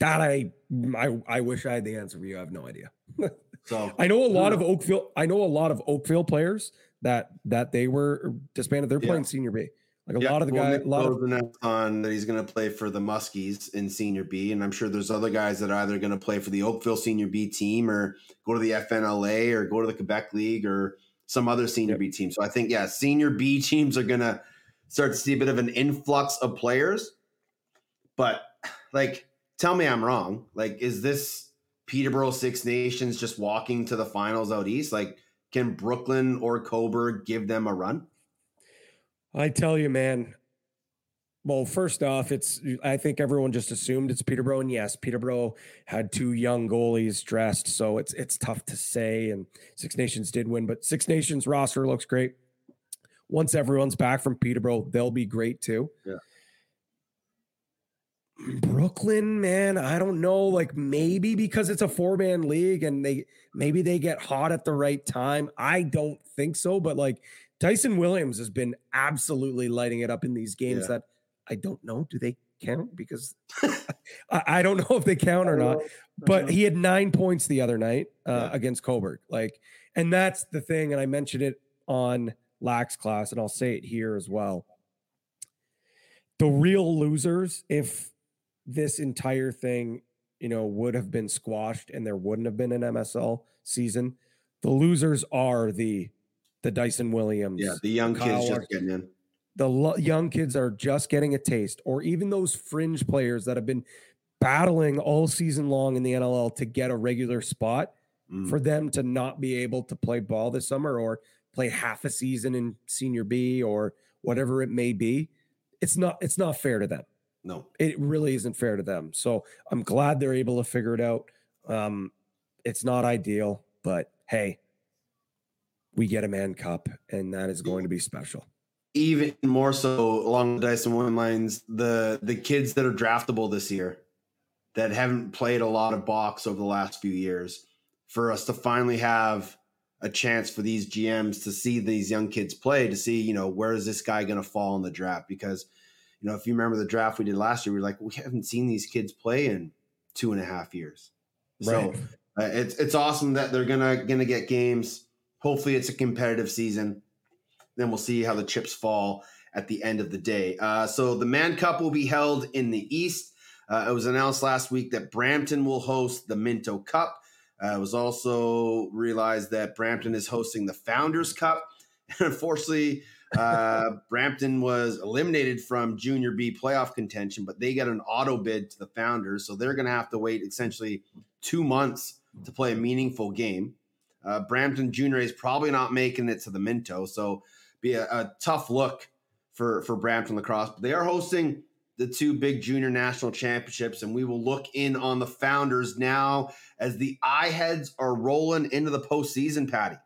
that I mm, I I wish I had the answer for you. I have no idea. So I know a lot of Oakville. I know a lot of Oakville players that that they were er, disbanded. They're Yeah. playing senior B. Like a lot of the well, guys. A lot of on that he's going to play for the Muskies in Senior B, and I'm sure there's other guys that are either going to play for the Oakville Senior B team or go to the FNLA or go to the Quebec League or some other Senior B team. So I think yeah, Senior B teams are going to start to see a bit of an influx of players. But like, tell me I'm wrong. Like, is this Peterborough Six Nations just walking to the finals out east? Like, can Brooklin or Cobourg give them a run? I tell you, man. Well, first off, it's I think everyone just assumed it's Peterborough, and yes, Peterborough had two young goalies dressed, so it's it's tough to say. And Six Nations did win, but Six Nations roster looks great. Once everyone's back from Peterborough, they'll be great too. Yeah. Brooklin, man, I don't know. Like maybe because it's a four man league and they maybe they get hot at the right time. I don't think so, but like Dyson Williams has been absolutely lighting it up in these games Yeah. that I don't know. Do they count? Because I, I don't know if they count or not. But he had nine points the other night uh, against Cobourg. Like, and that's the thing. And I mentioned it on Lax class, and I'll say it here as well. The real losers, if this entire thing, you know, would have been squashed and there wouldn't have been an MSL season, the losers are the the Dyson Williams. Yeah, the young Kyle kids just getting in. The lo- young kids are just getting a taste, or even those fringe players that have been battling all season long in the NLL to get a regular spot Mm. for them to not be able to play ball this summer or play half a season in senior B or whatever it may be. It's not it's not fair to them. No. It really isn't fair to them. So I'm glad they're able to figure it out. Um, it's not ideal, but hey, we get a Mann Cup, and that is going to be special. Even more so along the Dyson Williams lines, the the kids that are draftable this year that haven't played a lot of box over the last few years, for us to finally have a chance for these GMs to see these young kids play, to see, you know, where is this guy going to fall in the draft? Because, you know, if you remember the draft we did last year, we were like, we haven't seen these kids play in two and a half years. Right. So uh, it's it's awesome that they're gonna gonna get games. Hopefully, it's a competitive season. Then we'll see how the chips fall at the end of the day. Uh, so the Mann Cup will be held in the East. Uh, it was announced last week that Brampton will host the Minto Cup. Uh, it was also realized that Brampton is hosting the Founders Cup. And unfortunately, uh, Brampton was eliminated from Junior B playoff contention, but they get an auto bid to the Founders, so they're going to have to wait essentially two months to play a meaningful game. Uh, Brampton Junior is probably not making it to the Minto, so be a, a tough look for for Brampton lacrosse. But they are hosting the two big junior national championships, and we will look in on the Founders now as the eye heads are rolling into the postseason. Patty.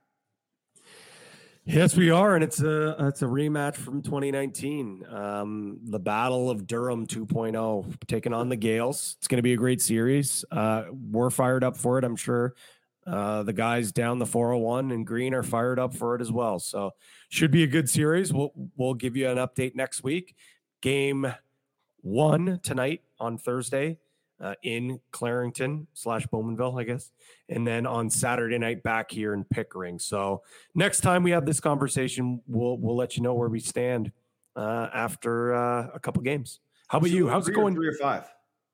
Yes, we are, and it's a it's a rematch from 2019, um, the Battle of Durham 2.0, taking on the Gaels. It's going to be a great series. Uh, we're fired up for it, I'm sure. Uh, the guys down the 401 and Green are fired up for it as well. So should be a good series. We'll we'll give you an update next week. Game one tonight on Thursday uh, in Clarington slash Bowmanville, I guess, and then on Saturday night back here in Pickering. So next time we have this conversation, we'll we'll let you know where we stand uh, after uh, a couple games. How about you? How's it going? Three or five?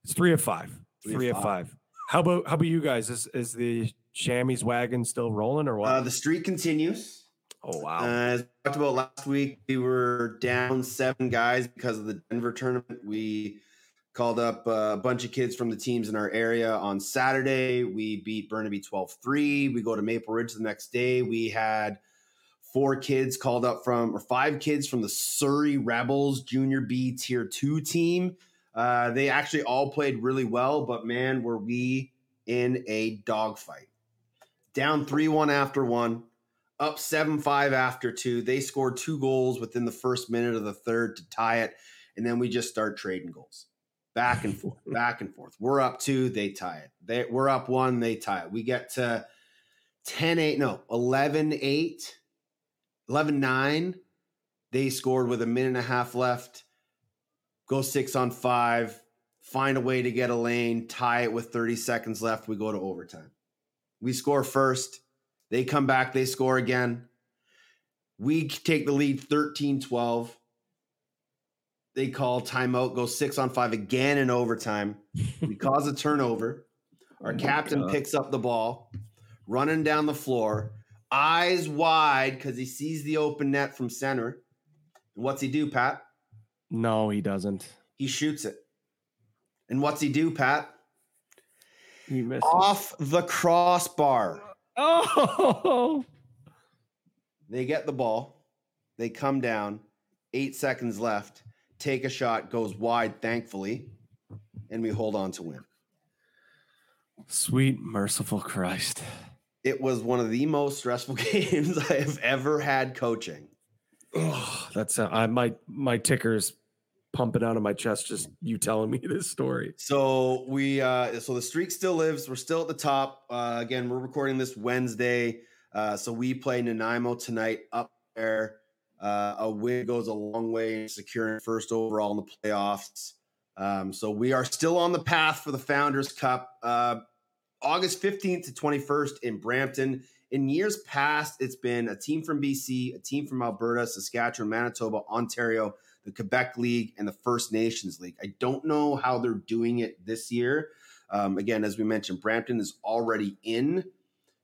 It's three of five. Three of five. five. How about how about you guys? Is is the chamois wagon still rolling or what? Uh, the streak continues. oh wow! Uh, as we talked about last week, we were down seven guys because of the Denver tournament. We called up a bunch of kids from the teams in our area on Saturday. We beat Burnaby 12 3. We go to Maple Ridge the next day. We had four kids called up from, or five kids from the Surrey Rebels Junior B Tier 2 team. Uh, they actually all played really well, but man, were we in a dogfight. Down 3 1 after one up 7 5 after two. They scored two goals within the first minute of the third to tie it. And then we just start trading goals back and forth, back and forth. We're up two, they tie it. They, we're up one, they tie it. We get to 10 8, no, 11 8, 11 9. They scored with a minute and a half left, go six on five, find a way to get a lane, tie it with 30 seconds left. We go to overtime. We score first. They come back, they score again. We take the lead 13 12. They call timeout, go six on five again in overtime. We cause a turnover. Our Oh captain God. picks up the ball, running down the floor, eyes wide because he sees the open net from center. And what's he do, Pat? no, he doesn't. He shoots it. And what's he do, Pat? He missed. Off the crossbar. Oh, They get the ball. They come down. Eight seconds left. Take a shot. Goes wide, thankfully. And we hold on to win. sweet merciful Christ! It was one of the most stressful games I have ever had coaching. Oh, that's uh, I my my tickers pumping out of my chest just you telling me this story. So we uh so the streak still lives. We're still at the top. Uh again, we're recording this Wednesday. Uh so we play Nanaimo tonight up there. Uh a win goes a long way in securing first overall in the playoffs. Um so we are still on the path for the Founders Cup. Uh August 15th to 21st in Brampton. In years past, it's been a team from BC, a team from Alberta, Saskatchewan, Manitoba, Ontario, the Quebec League, and the First Nations League. I don't know how they're doing it this year. Um, again, as we mentioned, Brampton is already in.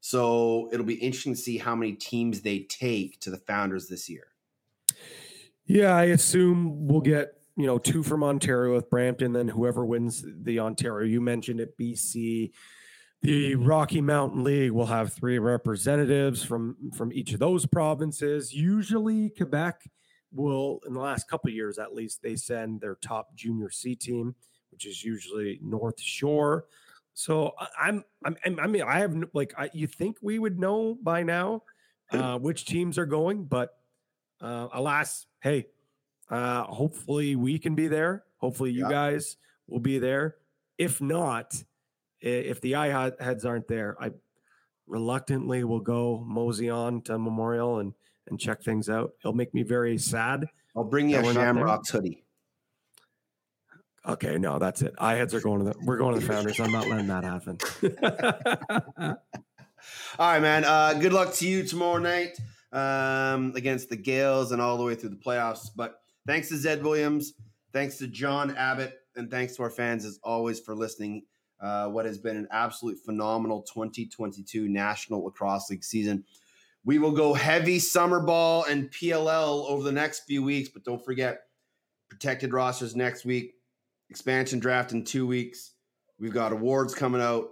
So it'll be interesting to see how many teams they take to the Founders this year. Yeah, I assume we'll get you know two from Ontario with Brampton, then whoever wins the Ontario. You mentioned it, BC. The Rocky Mountain League will have three representatives from from each of those provinces. Usually, Quebec will, in the last couple of years at least, they send their top junior C team, which is usually North Shore. So I- I'm, I'm, I'm- mean, I have like, I, you think we would know by now uh, which teams are going, but uh, alas, hey, uh, hopefully we can be there. Hopefully you Yeah. guys will be there. If not, if the eye heads aren't there, I reluctantly will go mosey on to Memorial and and check things out. It'll make me very sad. I'll bring you a we're not there. Shamrocks hoodie. Okay, no, that's it. Eye heads are going to the. We're going to the Founders. I'm not letting that happen. All right, man. Uh, good luck to you tomorrow night um, against the Gaels and all the way through the playoffs. But thanks to Zed Williams, thanks to John Abbott, and thanks to our fans as always for listening. Uh, what has been an absolute phenomenal 2022 National Lacrosse League season. We will go heavy summer ball and PLL over the next few weeks, but don't forget protected rosters next week, expansion draft in two weeks. We've got awards coming out.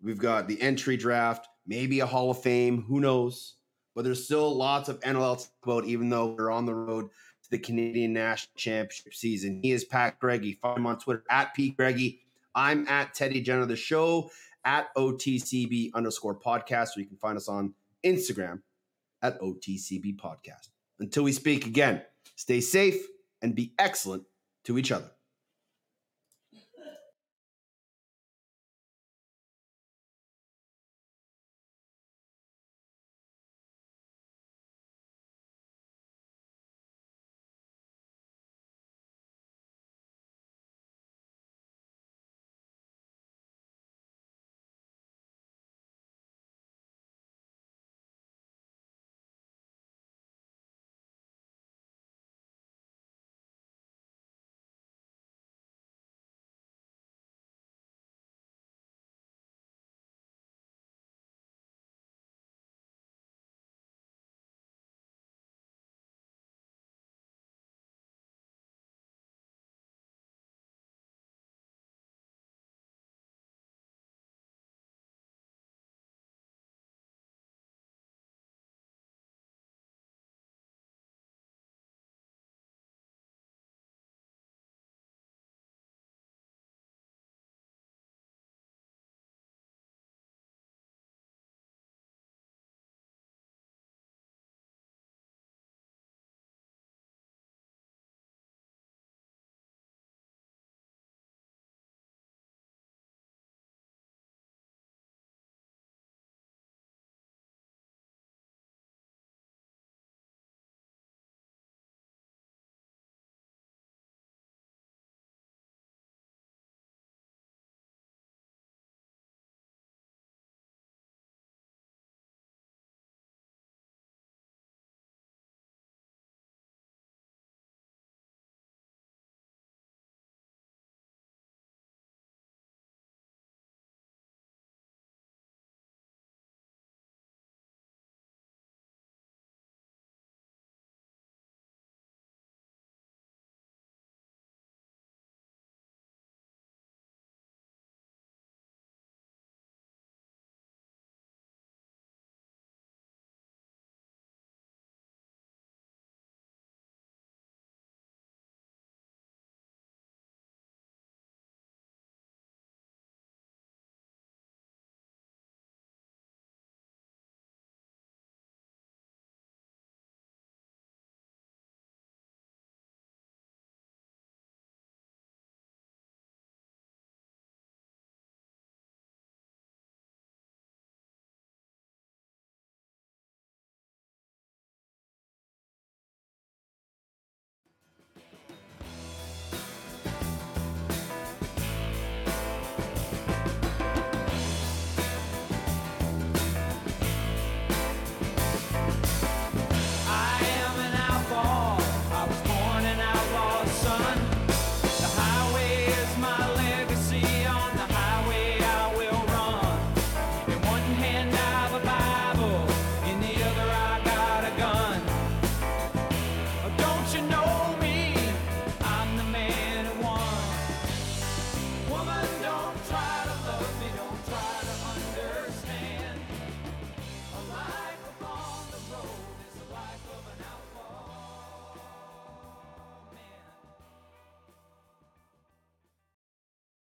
We've got the entry draft, maybe a Hall of Fame. Who knows? But there's still lots of NLL to about, even though we're on the road to the Canadian National Championship season. He is Pat Greggy. Find him on Twitter at Pete Greggy. I'm at Teddy Jenner, the show at OTCB underscore podcast, or you can find us on Instagram at OTCB podcast. Until we speak again, stay safe and be excellent to each other.